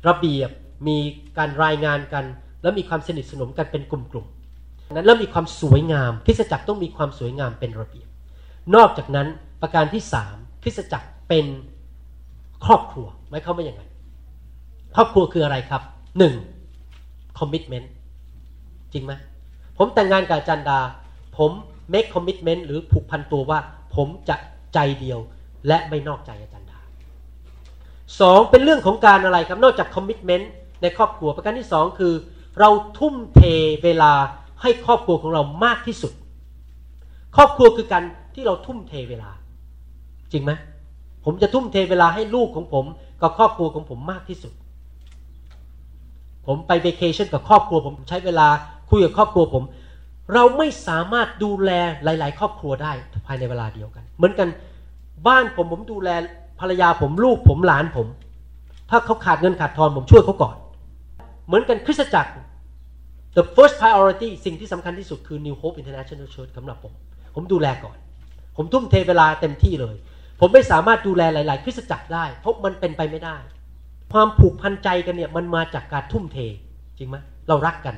ระเบียบมีการรายงานกัน และมีความสนิทสนมกันเป็นกลุ่มๆนั้นแล้วมีความสวยงามคริสจักรต้องมีความสวยงามเป็นระเบียบ นอกจากนั้นประการที่สามคริสจักรเป็นครอบครัวหมายความว่าอย่างไรครอบครัวคืออะไรครับหนึ่งคอมมิชเมนต์จริงไหมผมแต่งงานกับจันดา ผม make commitment หรือผูกพันตัวว่า ผมจะใจเดียวและไม่นอกใจอาจารย์ สองเป็นเรื่องของการอะไรครับ นอกจาก commitment ในครอบครัวประการที่สองคือ เราทุ่มเทเวลาให้ครอบครัวของเรามากที่สุด ครอบครัวคือการที่เราทุ่มเทเวลา จริงไหมผมจะทุ่มเทเวลาให้ลูกของผมกับครอบครัวของผมมากที่สุด ผมไปเวกชันกับครอบครัวผมใช้เวลาคุยกับครอบครัวผม เราไม่สามารถดูแลหลาย ๆ ครอบครัวได้ภายในเวลาเดียวกัน เหมือนกันบ้านผมผมดูแล ภรรยาผมลูกผมหลานผม ถ้าเขาขาดเงินขาดทองผมช่วยเขาก่อน เหมือนกันคริสตจักร the first priority สิ่งที่สำคัญที่สุดคือ New Hope International Church สำหรับผม ผมดูแลก่อน ผมทุ่มเทเวลาเต็มที่เลย ผมไม่สามารถดูแลหลาย ๆ คริสตจักรได้ เพราะมันเป็นไปไม่ได้ ความผูกพันใจกันเนี่ยมันมาจากการทุ่มเท จริงไหมเรารักกัน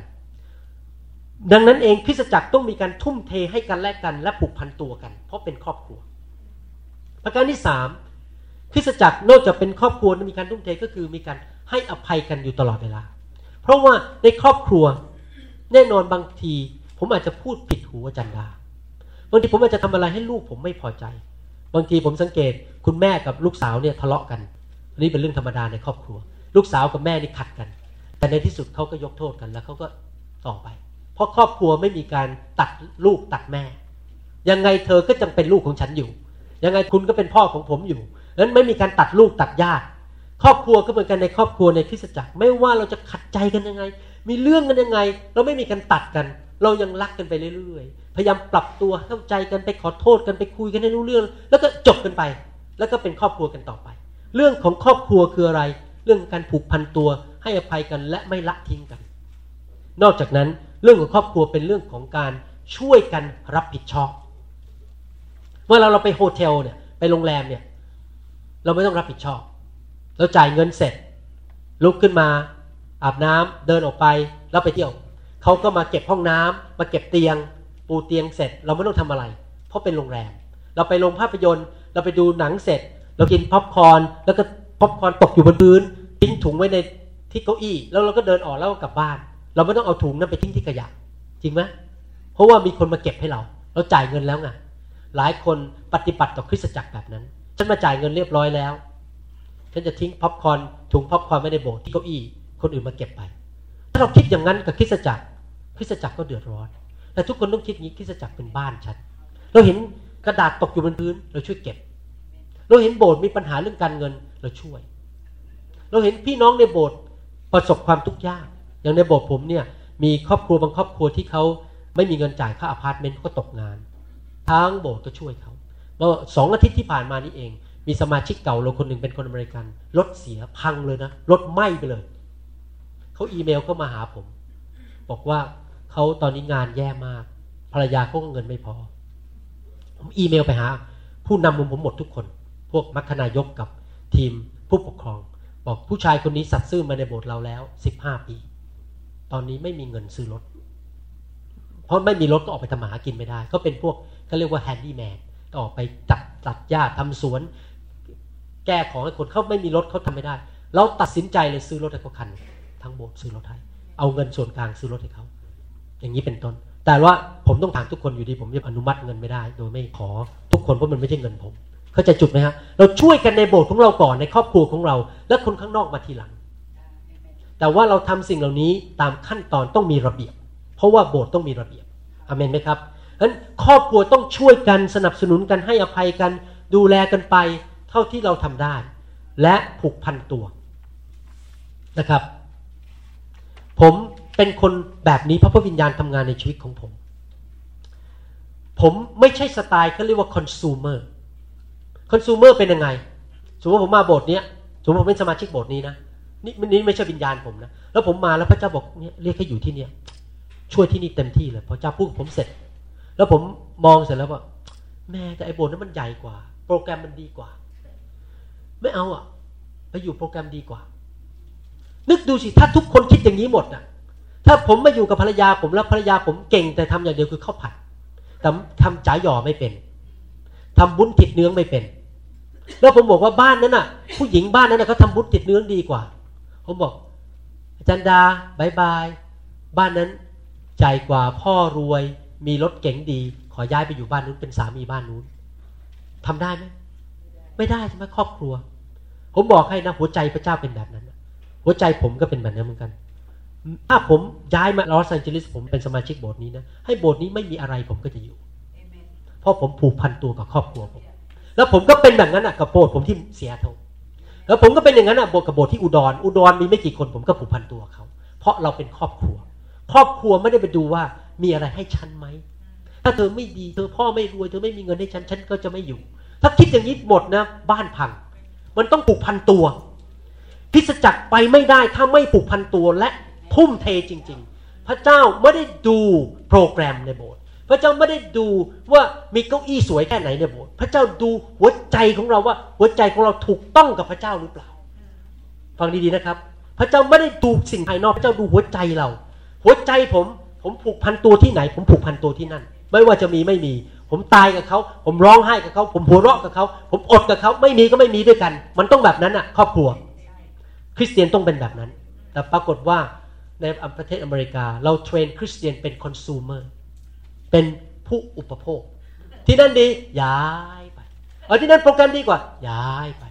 ดังนั้นเองคริสตจักรต้องมีการทุ่มเทให้กันและกันและผูกพันตัวกัน เพราะเป็นครอบครัว ประการที่สาม คริสตจักรนอกจากเป็นครอบครัวมีการทุ่มเทก็คือมีการให้อภัยกันอยู่ตลอดเวลา เพราะว่าในครอบครัวแน่นอนบางที ผมอาจจะพูดผิดหูอาจารย์ดาบางทีผมอาจจะทำอะไรให้ลูกผมไม่พอใจ บางทีผมสังเกตคุณแม่กับลูกสาวเนี่ยทะเลาะกันนี่เป็นเรื่องธรรมดาในครอบครัว ลูกสาวกับแม่นี่ขัดกัน แต่ในที่สุดเขาก็ยกโทษกันแล้วเขาก็ต่อไป เพราะครอบครัวไม่มีการตัดลูกตัดแม่ ยังไงเธอก็จังเป็นลูกของฉันอยู่ ยังไงคุณก็เป็นพ่อของผมอยู่ นั้นไม่มีการตัดลูกตัดญาติครอบครัวก็เหมือนกันในครอบครัวในคริสตจักร ไม่ว่าเราจะขัดใจกันยังไง มีเรื่องกันยังไง เราไม่มีการตัดกัน เรายังรักกันไปเรื่อยๆ พยายามปรับตัวเข้าใจกันไปขอโทษกันไปคุยกันให้รู้เรื่อง แล้วก็จบกันไป แล้วก็เป็นครอบครัวกันต่อไป เรื่องของครอบครัวคืออะไร เรื่องการผูกพันตัวให้อภัยกันและไม่ละทิ้งกัน นอกจากนั้นเรื่องของครอบครัวเป็นเรื่องของการช่วยกันรับผิดชอบ เมื่อเราเราไปโฮเทลเนี่ยไปโรงแรมเนี่ย เราไม่ต้องรับผิดชอบ เราจ่ายเงินเสร็จ ลุกขึ้นมา อาบน้ำเดินออกไปแล้วไปเที่ยวเขาก็มาเก็บห้องน้ำมาเก็บเตียง ปูเตียงเสร็จ เราไม่ต้องทำอะไร เพราะเป็นโรงแรม เราไปโรงภาพยนตร์ เราไปดูหนังเสร็จ เรากินพ็อปคอร์นแล้วก็พ็อปคอร์นตกอยู่บนพื้น ทิ้งถุงไว้ในที่เก้าอี้ แล้วเราก็เดินออกแล้วก็กลับบ้าน เราไม่ต้องเอาถุงนั้นไปทิ้งที่ขยะ จริงไหมเพราะว่ามีคนมาเก็บให้เรา เราจ่ายเงินแล้วไงหลายคนปฏิบัติต่อคริสตจักรแบบนั้น ฉันมาจ่ายเงินเรียบร้อยแล้ว ฉันจะทิ้งพ็อปคอร์นถุงพ็อปคอร์นไว้ในโบสถ์ที่เก้าอี้คนอื่นมาเก็บไป ถ้าเราคิดอย่างนั้นกับคริสตจักรคริสตจักรก็เดือดร้อนแต่ทุกคนต้องคิดงี้คริสตจักรเป็นบ้านฉันเราเห็นกระดาษตกอยู่บนพื้น เราช่วยเก็บ เราเห็นโบสถ์มีปัญหาเรื่องการเงินเราช่วย เราเห็นพี่น้องในโบสถ์ประสบความทุกข์ยาก อย่างในโบสถ์ผมเนี่ยมีครอบครัวบางครอบครัวที่เขาไม่มีเงินจ่ายค่าอพาร์ตเมนต์ก็ตกงานทั้งโบสถ์ก็ช่วยเขา เมื่อสองอาทิตย์ที่ผ่านมานี่เอง มีสมาชิกเก่าเราคนหนึ่งเป็นคนอเมริกันรถเสียพังเลยนะรถไหม้ไปเลยเขาอีเมลเข้ามาหาผม บอกว่าเขาตอนนี้งานแย่มาก ภรรยาเขาก็เงินไม่พอ ผมอีเมลไปหา ผู้นำมุมผมหมดทุกคน พวกมัคคณายกกับทีมผู้ปกครอง บอกผู้ชายคนนี้สัตซ์ซื่อมาในโบสถ์เราแล้วสิบห้าปี ตอนนี้ไม่มีเงินซื้อรถเพราะไม่มีรถก็ออกไปทำหากินไม่ได้ ก็เป็นพวกเขาเรียกว่าแฮนดี้แมน ออกไปตัดตัดหญ้าทำสวน แก้ของให้คนเขาไม่มีรถเขาทำไม่ได้ เราตัดสินใจเลยซื้อรถให้เขาคัน ทั้งโบสถ์ซื้อรถให้เอาเงินส่วนกลางซื้อรถให้เขาอย่างนี้เป็นต้น แต่ว่าผมต้องถามทุกคนอยู่ดี ผมจะอนุมัติเงินไม่ได้ โดยไม่ขอทุกคนเพราะมันไม่ใช่เงินผม เข้าใจจุดไหมฮะเราช่วยกันในโบสถ์ของเราก่อนในครอบครัวของเรา และคนข้างนอกมาทีหลัง แต่ว่าเราทำสิ่งเหล่านี้ตามขั้นตอนต้องมีระเบียบ เพราะว่าโบสถ์ต้องมีระเบียบอเมนไหมครับ ฉะนั้นครอบครัวต้องช่วยกันสนับสนุนกันให้อภัยกัน ดูแลกันไป เท่าที่เราทำได้ และผูกพันตัวนะครับ ผมเป็นคนแบบนี้เพราะพระวิญญาณทำงานในชีวิตของผม ผมไม่ใช่สไตล์เขาเรียกว่าคอน sumer คอน sumer เป็นยังไงสมมติผมมาโบสถ์เนี้ยสมมติผมเป็นสมาชิกโบสถ์นี้นะนี่นี่ไม่ใช่วิญญาณผมนะ แล้วผมมาแล้วพระเจ้าบอกเนี่ยเรียกให้อยู่ที่เนี่ยช่วยที่นี่เต็มที่เลยพระเจ้าพูดผมเสร็จ แล้วผมมองเสร็จแล้วว่าแม่แต่ไอโบสถ์นั้นมันใหญ่กว่า โปรแกรมมันดีกว่า ไม่เอาอะไปอยู่โปรแกรมดีกว่า นึกดูสิถ้าทุกคนคิดอย่างนี้หมดอะ ถ้าผมมาอยู่กับภรรยาผมแล้วภรรยาผมเก่ง แต่ทำอย่างเดียวคือข้าวผัดแต่ทำจ๋าหย่อไม่เป็นทำบุญติดเนื้อไม่เป็น แล้วผมบอกว่าบ้านนั้นน่ะ ผู้หญิงบ้านนั้นน่ะเขาทำบุญติดเนื้อดีกว่า ผมบอก อาจารย์ดาบายบายบ้านนั้นใจกว่าพ่อรวย มีรถเก๋งดี ขอย้ายไปอยู่บ้านนู้นเป็นสามีบ้านนู้นทำได้ไหมไม่ได้ใช่ไหมครอบครัว ผมบอกให้นะหัวใจพระเจ้าเป็นแบบนั้น หัวใจผมก็เป็นแบบนั้นเหมือนกัน ถ้าผมย้ายมาลอสแอนเจลิสผมเป็นสมาชิกโบสถ์นี้นะให้โบสถ์นี้ไม่มีอะไรผมก็จะอยู่ เพราะผมผูกพันตัวกับครอบครัวผม แล้วผมก็เป็นแบบนั้นอะกับโบสถ์ผมที่เสียเท่าแล้วผมก็เป็นอย่างนั้นอะโบสถ์กับโบสถ์ที่อุดร อุดรมีไม่กี่คนผมก็ผูกพันตัวเขา เพราะเราเป็นครอบครัว ครอบครัวไม่ได้ไปดูว่า มีอะไรให้ฉันไหม ถ้าเธอไม่ดี เธอพ่อไม่รวย เธอไม่มีเงินให้ฉัน ฉันก็จะไม่อยู่ ถ้าคิดอย่างนี้หมดนะ บ้านพัง มันต้องผูกพันตัวคริสจักรไปไม่ได้ถ้าไม่ผูกพันตัวและทุ่มเทจริง ๆ พระเจ้าไม่ได้ดูโปรแกรมในโบสถ์ พระเจ้าไม่ได้ดูว่ามีเก้าอี้สวยแค่ไหนในโบสถ์ พระเจ้าดูหัวใจของเราว่า หัวใจของเราถูกต้องกับพระเจ้าหรือเปล่า ฟังดีๆนะครับ พระเจ้าไม่ได้ดูสิ่งภายนอก พระเจ้าดูหัวใจเรา หัวใจผม ผมผูกพันตัวที่ไหน ผมผูกพันตัวที่นั่น ไม่ว่าจะมีไม่มี ผมตายกับเขา ผมร้องไห้กับเขา ผมหัวเราะกับเขา ผมอดกับเขา ไม่มีก็ไม่มีด้วยกัน มันต้องแบบนั้นอะ ครอบครัว คริสเตียนต้องเป็นแบบนั้น แต่ปรากฏว่าในประเทศอเมริกา เราเทรนคริสเตียนเป็นคอน sumer เป็นผู้อุปโภค ที่นั่นดีย้ายไปเออที่นั่นโปรแกรมดีกว่า ย้ายไป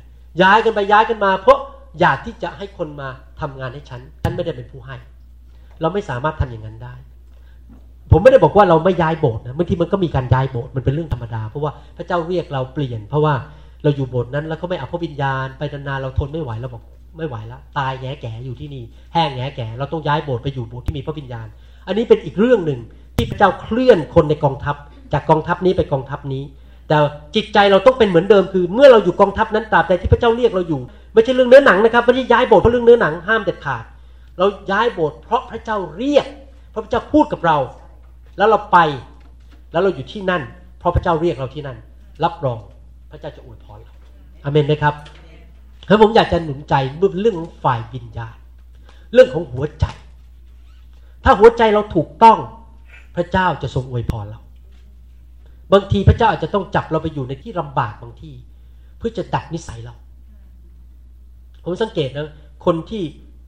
ย้ายกันไปย้ายกันมา เพราะอยากที่จะให้คนมาทำงานให้ฉันฉันไม่ได้เป็นผู้ให้ เราไม่สามารถทำอย่างนั้นได้ ผมไม่ได้บอกว่าเราไม่ย้ายโบสถ์นะบางทีมันก็มีการย้ายโบสถ์มันเป็นเรื่องธรรมดา เพราะว่าพระเจ้าเรียกเราเปลี่ยน เพราะว่าเราอยู่โบสถ์นั้นแล้วเขาไม่เอาพระวิญญาณไปนานๆเราทนไม่ไหวเราบอกไม่ไหวแล้วตายแง่แก่อยู่ที่นี่แห้งแง่แก่เราต้องย้ายโบสถ์ไปอยู่โบสถ์ที่มีพระวิญญาณ อันนี้เป็นอีกเรื่องหนึ่งที่พระเจ้าเคลื่อนคนในกองทัพ จากกองทัพนี้ไปกองทัพนี้ แต่จิตใจเราต้องเป็นเหมือนเดิมคือ เมื่อเราอยู่กองทัพนั้นตราบใดที่พระเจ้าเรียกเราอยู่ ไม่ใช่เรื่องเนื้อหนังนะครับไม่ใช่ย้ายโบสถ์เพราะเรื่องเนื้อหนังห้ามเด็ดขาด เราย้ายโบสถ์เพราะพระเจ้าเรียกเพราะพระเจ้าพูดกับเรา แล้วเราไปแล้วเราอยู่ที่นั่น เพราะพระเจ้าเรียกเราที่นั่น รับรองพระเจ้าจะอวยพรเราอเมนไหมครับแล้วผมอยากจะหนุนใจเรื่องของฝ่ายวิญญาณเรื่องของหัวใจ ถ้าหัวใจเราถูกต้องพระเจ้าจะทรงอวยพรเรา บางทีพระเจ้าอาจจะต้องจับเราไปอยู่ในที่ลำบากบางที่ เพื่อจะดัดนิสัยเรา ผมสังเกตนะคนที่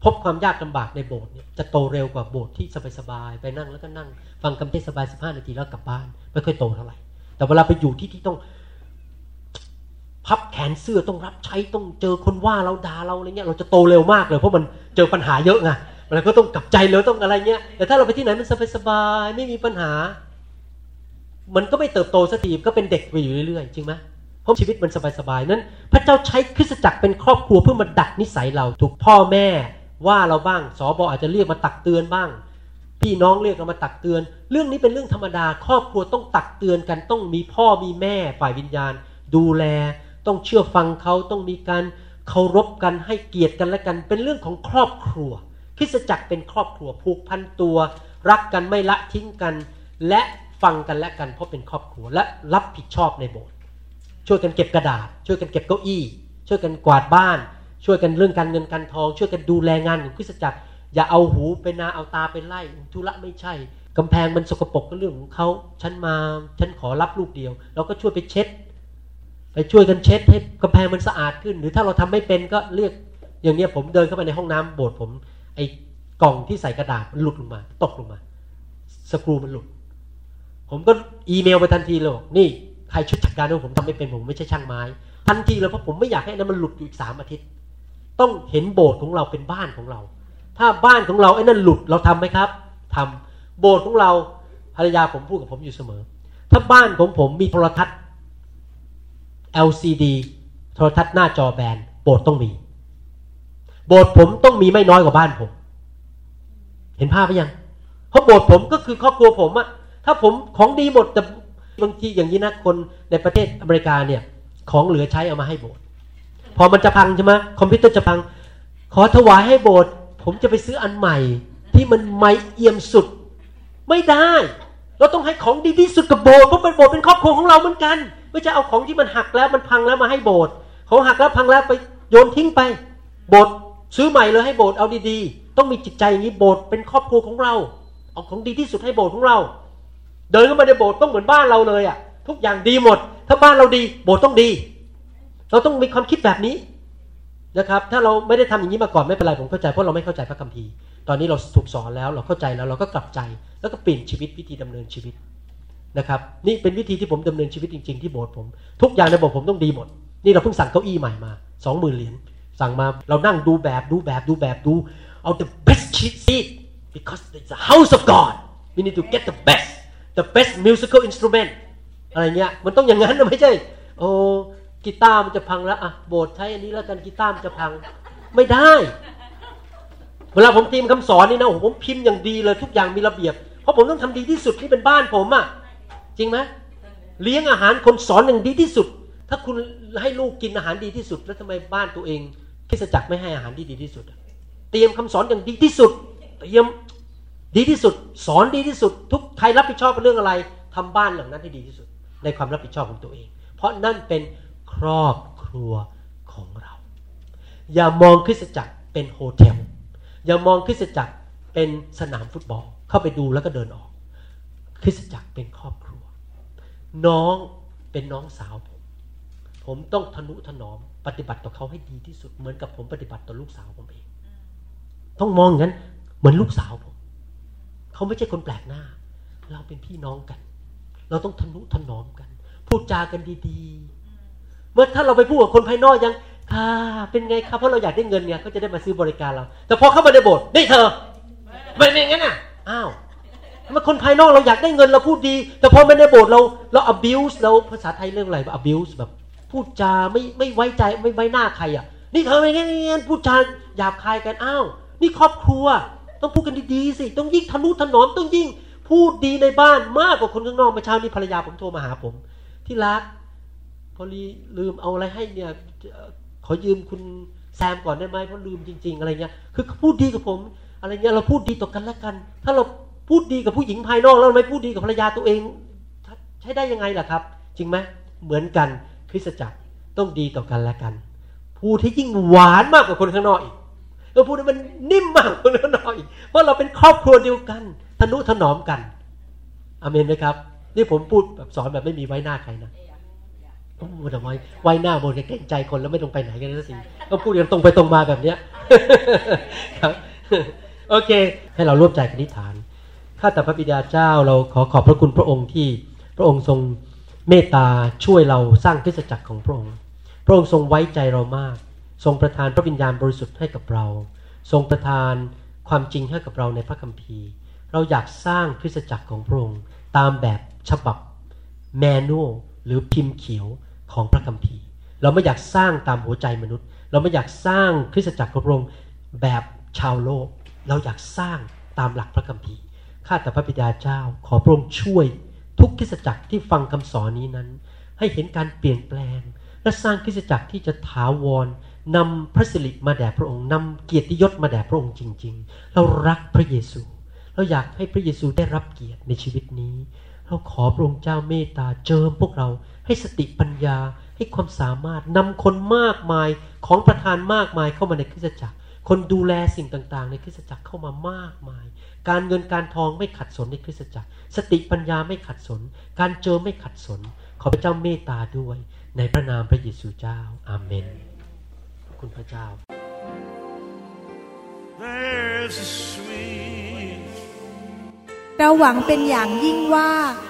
พบความยากลำบากในโบสถ์เนี่ยจะโตเร็วกว่าโบสถ์ที่สบายๆไปนั่งแล้วก็นั่ง ฟังคำเทศบายสิบห้านาทีแล้วกลับบ้าน ไม่ค่อยโตเท่าไหร่ แต่เวลาไปอยู่ที่ที่ต้อง พับแขนเสื้อต้องรับใช้ต้องเจอคนว่าเราด่าเราอะไรเงี้ยเราจะโตเร็วมากเลยเพราะมันเจอปัญหาเยอะไงเราก็ต้องกลับใจเร็วต้องอะไรเงี้ยแต่ถ้าเราไปที่ไหนมันสบายๆไม่มีปัญหา มันก็ไม่เติบโตสักทีก็เป็นเด็กไปอยู่เรื่อยๆจริงไหมเพราะชีวิตมันสบายๆนั้น พระเจ้าใช้คริสตจักรเป็นครอบครัวเพื่อมาดัดนิสัยเราถูกพ่อแม่ ว่าเราบ้างสอบออาจจะเรียกมาตักเตือนบ้าง พี่น้องเรียกเรามาตักเตือน เรื่องนี้เป็นเรื่องธรรมดา ครอบครัวต้องตักเตือนกันต้องมีพ่อมีแม่ฝ่ายวิญญาณ ดูแล ต้องเชื่อฟังเขาต้องมีการเคารพกันให้เกียรติกันและกัน เป็นเรื่องของครอบครัวคริสจักรเป็นครอบครัวผูกพันตัว รักกันไม่ละทิ้งกัน และฟังกันและกันเพราะเป็นครอบครัวและรับผิดชอบในโบสถ์ช่วยกันเก็บกระดาษ ช่วยกันเก็บเก้าอี้ ช่วยกันกวาดบ้าน ช่วยกันเรื่องการเงินการทอง ช่วยกันดูแลงานของคริสตจักร อย่าเอาหูไปนาเอาตาไปไล่ธุระไม่ใช่กำแพงมันสกปรกก็เรื่องของเขาฉันมาฉันขอรับลูกเดียว เราก็ช่วยไปเช็ด ไปช่วยกันเช็ดให้กำแพงมันสะอาดขึ้น หรือถ้าเราทำไม่เป็นก็เรียกอย่างเนี้ยผมเดินเข้าไปในห้องน้ำโบสถ์ผม ไอ้กล่องที่ใส่กระดาษมันหลุดลงมา ตกลงมา สกรูมันหลุด ผมก็อีเมลไปทันทีเลยบอกนี่ใครชุดจัดการด้วยผมทำไม่เป็นผมไม่ใช่ช่างไม้ ทันทีเลยเพราะผมไม่อยากให้นั้นมันหลุดอยู่อีกสามอาทิตย์ ต้องเห็นโบสถ์ของเราเป็นบ้านของเรา ถ้าบ้านของเราไอ้นั่นหลุดเราทํำไหมครับทำโบสถ์ของเราภรรยาผมพูดกับผมอยู่เสมอ ถ้าบ้านของผมมีโทรทัศน์ LCD โทรทัศน์หน้าจอแบนโบสถ์ต้องมี โบสถ์ผมต้องมีไม่น้อยกว่าบ้านผม เห็นภาพไหมยัง เพราะโบสถ์ผมก็คือครอบครัวผมอะถ้าผมของดีหมดแต่บางทีอย่างนี้นะคนในประเทศอเมริกาเนี่ย ของเหลือใช้เอามาให้โบสถ์ พอมันจะพังใช่ไหมคอมพิวเตอร์จะพัง ขอถวายให้โบสถ์ผมจะไปซื้ออันใหม่ ที่มันไม่เอี่ยมสุด ไม่ได้ เราต้องให้ของดีที่สุดกับโบสถ์เพราะเป็นโบสถ์เป็นครอบครัวของเราเหมือนกัน ไม่ใช่เอาของที่มันหักแล้วมันพังแล้วมาให้โบสถ์ของหักแล้วพังแล้วไปโยนทิ้งไป โบสถ์ซื้อใหม่เลยให้โบสถ์เอาดีๆ ต้องมีจิตใจอย่างนี้โบสถ์เป็นครอบครัวของเรา เอาของดีที่สุดให้โบสถ์ของเรา เดินเข้ามาในโบสถ์ต้องเหมือนบ้านเราเลยอะทุกอย่างดีหมด ถ้าบ้านเราดี โบสถ์ต้องดี เราต้องมีความคิดแบบนี้นะครับ ถ้าเราไม่ได้ทำอย่างนี้มาก่อนไม่เป็นไรผมเข้าใจเพราะเราไม่เข้าใจพระคัมภีร์ ตอนนี้เราถูกสอนแล้วเราเข้าใจแล้วเราก็กลับใจ แล้วก็เปลี่ยนชีวิตวิธีดำเนินชีวิตนะครับนี่เป็นวิธีที่ผมดำเนินชีวิตจริง ๆที่โบสถ์ผม ทุกอย่างในโบสถ์ผมต้องดีหมด นี่เราเพิ่งสั่งเก้าอี้ใหม่มาสองหมื่นเหรียญสั่งมาเรานั่งดูแบบดูแบบดูแบบดูเอา the best seat because it's a house of God we need to get the best the best musical instrument อะไรเงี้ยมันต้องอย่างนั้นนะไม่ใช่โอ้ กีตาร์มันจะพังแล้วอะโบสถ์ใช้อันนี้แล้วกันกีตาร์มันจะพัง ไม่ได้ เวลาผมพิมพ์คำสอนนี่นะผมพิมพ์อย่างดีเลยทุกอย่างมีระเบียบ เพราะผมต้องทำดีที่สุดที่เป็นบ้านผมอะ่ะจริงไหมเลี้ยงอาหารคนสอนอย่างดีที่สุด ถ้าคุณให้ลูกกินอาหารดีที่สุด แล้วทำไมบ้านตัวเองคิสจักรไม่ให้อาหารที่ดีที่สุด เตรียมคำสอนอย่างดีที่สุด เตรียมดีที่สุด สอนดีที่สุด ทุกใครรับผิดชอบเรื่องอะไรทำบ้านหลังนั้นให้ดีที่สุด ในความรับผิดชอบของตัวเอง เพราะนั่นเป็น ครอบครัวของเรา อย่ามองคริสตจักรเป็นโฮเทลอย่ามองคริสตจักรเป็นสนามฟุตบอล เข้าไปดูแล้วก็เดินออก คริสตจักรเป็นครอบครัว น้องเป็นน้องสาวผม ผมต้องทนุถนอมปฏิบัติต่อเขาให้ดีที่สุดเหมือนกับผมปฏิบัติต่อลูกสาวผมเอง ต้องมองอย่างนั้นเหมือนลูกสาวผม เขาไม่ใช่คนแปลกหน้า เราเป็นพี่น้องกัน เราต้องทนุถนอมกัน พูดจากันดี ๆ เมื่อถ้าเราไปพูดกับคนภายนอกยังค่ะเป็นไงครับเพราะเราอยากได้เงินเนี่ยเขาจะได้มาซื้อบริการเรา แต่พอเข้ามาในโบสถ์นี่เธอไม่เป็นงั้นอะอ้าวเมื่อคนภายนอกเราอยากได้เงินเราพูดดี แต่พอมาในโบสถ์เราเรา abuse เราภาษาไทยเรื่องอะไร abuse แบบ พูดจาไม่ไม่ไว้ใจไม่ไว้หน้าใครอะ นี่เธอไม่งั้นพูดจาหยาบคายกันอ้าวนี่ครอบครัว ต้องพูดกันดีๆสิ ต้องยิ่งทะนุถนอมต้องยิ่ง พูดดีในบ้านมากกว่าคนข้างนอกเมื่อเช้านี้ภรรยาผมโทรมาหาผม ที่รัก อลีลืมเอาอะไรให้เนี่ยขอยืมคุณแซมก่อนได้ไหมเพราะลืมจริง ๆ อะไรเงี้ยคือเขาพูดดีกับผม อะไรเงี้ยเราพูดดีต่อกันและกัน ถ้าเราพูดดีกับผู้หญิงภายนอกแล้วไม่พูดดีกับภรรยาตัวเองใช้ได้ยังไงล่ะครับ จริงไหมเหมือนกันคริสตจักรต้องดีต่อกันและกันพูดที่ยิ่งหวานมากกว่าคนข้างนอกอีกเราพูดให้มันนิ่มมากกว่าคนข้างนอกอีกเพราะเราเป็นครอบครัวเดียวกันทนุถนอมกันอเมนไหมครับ นี่ผมพูดแบบสอนแบบไม่มีไว้หน้าใครนะ โอ้โหทำไมไว้หน้าบนเกรงใจคนแล้วไม่ต้องไปไหนกันสักทีก็พูดกันตรงไปตรงมาแบบเนี้ยครับโอเค ให้เราร่วมใจกันอธิษฐานข้าแต่พระบิดาเจ้าเราขอขอบพระคุณพระองค์ที่พระองค์ทรงเมตตาช่วยเราสร้างคริสตจักรของพระองค์ พระองค์ทรงไว้ใจเรามาก ทรงประทานพระวิญญาณบริสุทธิ์ให้กับเรา ทรงประทานความจริงให้กับเราในพระคัมภีร์ เราอยากสร้างคริสตจักรของพระองค์ตามแบบฉบับแมนนวลหรือพิมพ์เขียว ของพระคัมภีร์ เราไม่อยากสร้างตามหัวใจมนุษย์ เราไม่อยากสร้างคริสตจักรพระองค์แบบชาวโลก เราอยากสร้างตามหลักพระคัมภีร์ข้าแต่พระบิดาเจ้า ขอพระองค์ช่วยทุกคริสตจักรที่ฟังคำสอนนี้นั้น ให้เห็นการเปลี่ยนแปลง และสร้างคริสตจักรที่จะถาวรนำพระสิริมาแด่พระองค์นำเกียรติยศมาแด่พระองค์จริง ๆ เรารักพระเยซู เราอยากให้พระเยซูได้รับเกียรติในชีวิตนี้ เราขอพระองค์เจ้าเมตตาเจิมพวกเรา ให้สติปัญญาให้ความสามารถนำคนมากมายของประธานมากมายเข้ามาในคริสตจักร คนดูแลสิ่งต่างๆ ในคริสตจักรเข้ามามากมาย การเงินการทองไม่ขัดสนในคริสตจักร สติปัญญาไม่ขัดสน การเจอไม่ขัดสน ขอพระเจ้าเมตตาด้วย ในพระนามพระเยซูเจ้า อาเมนขอบคุณพระเจ้า There's a sweet เราหวังเป็นอย่างยิ่งว่า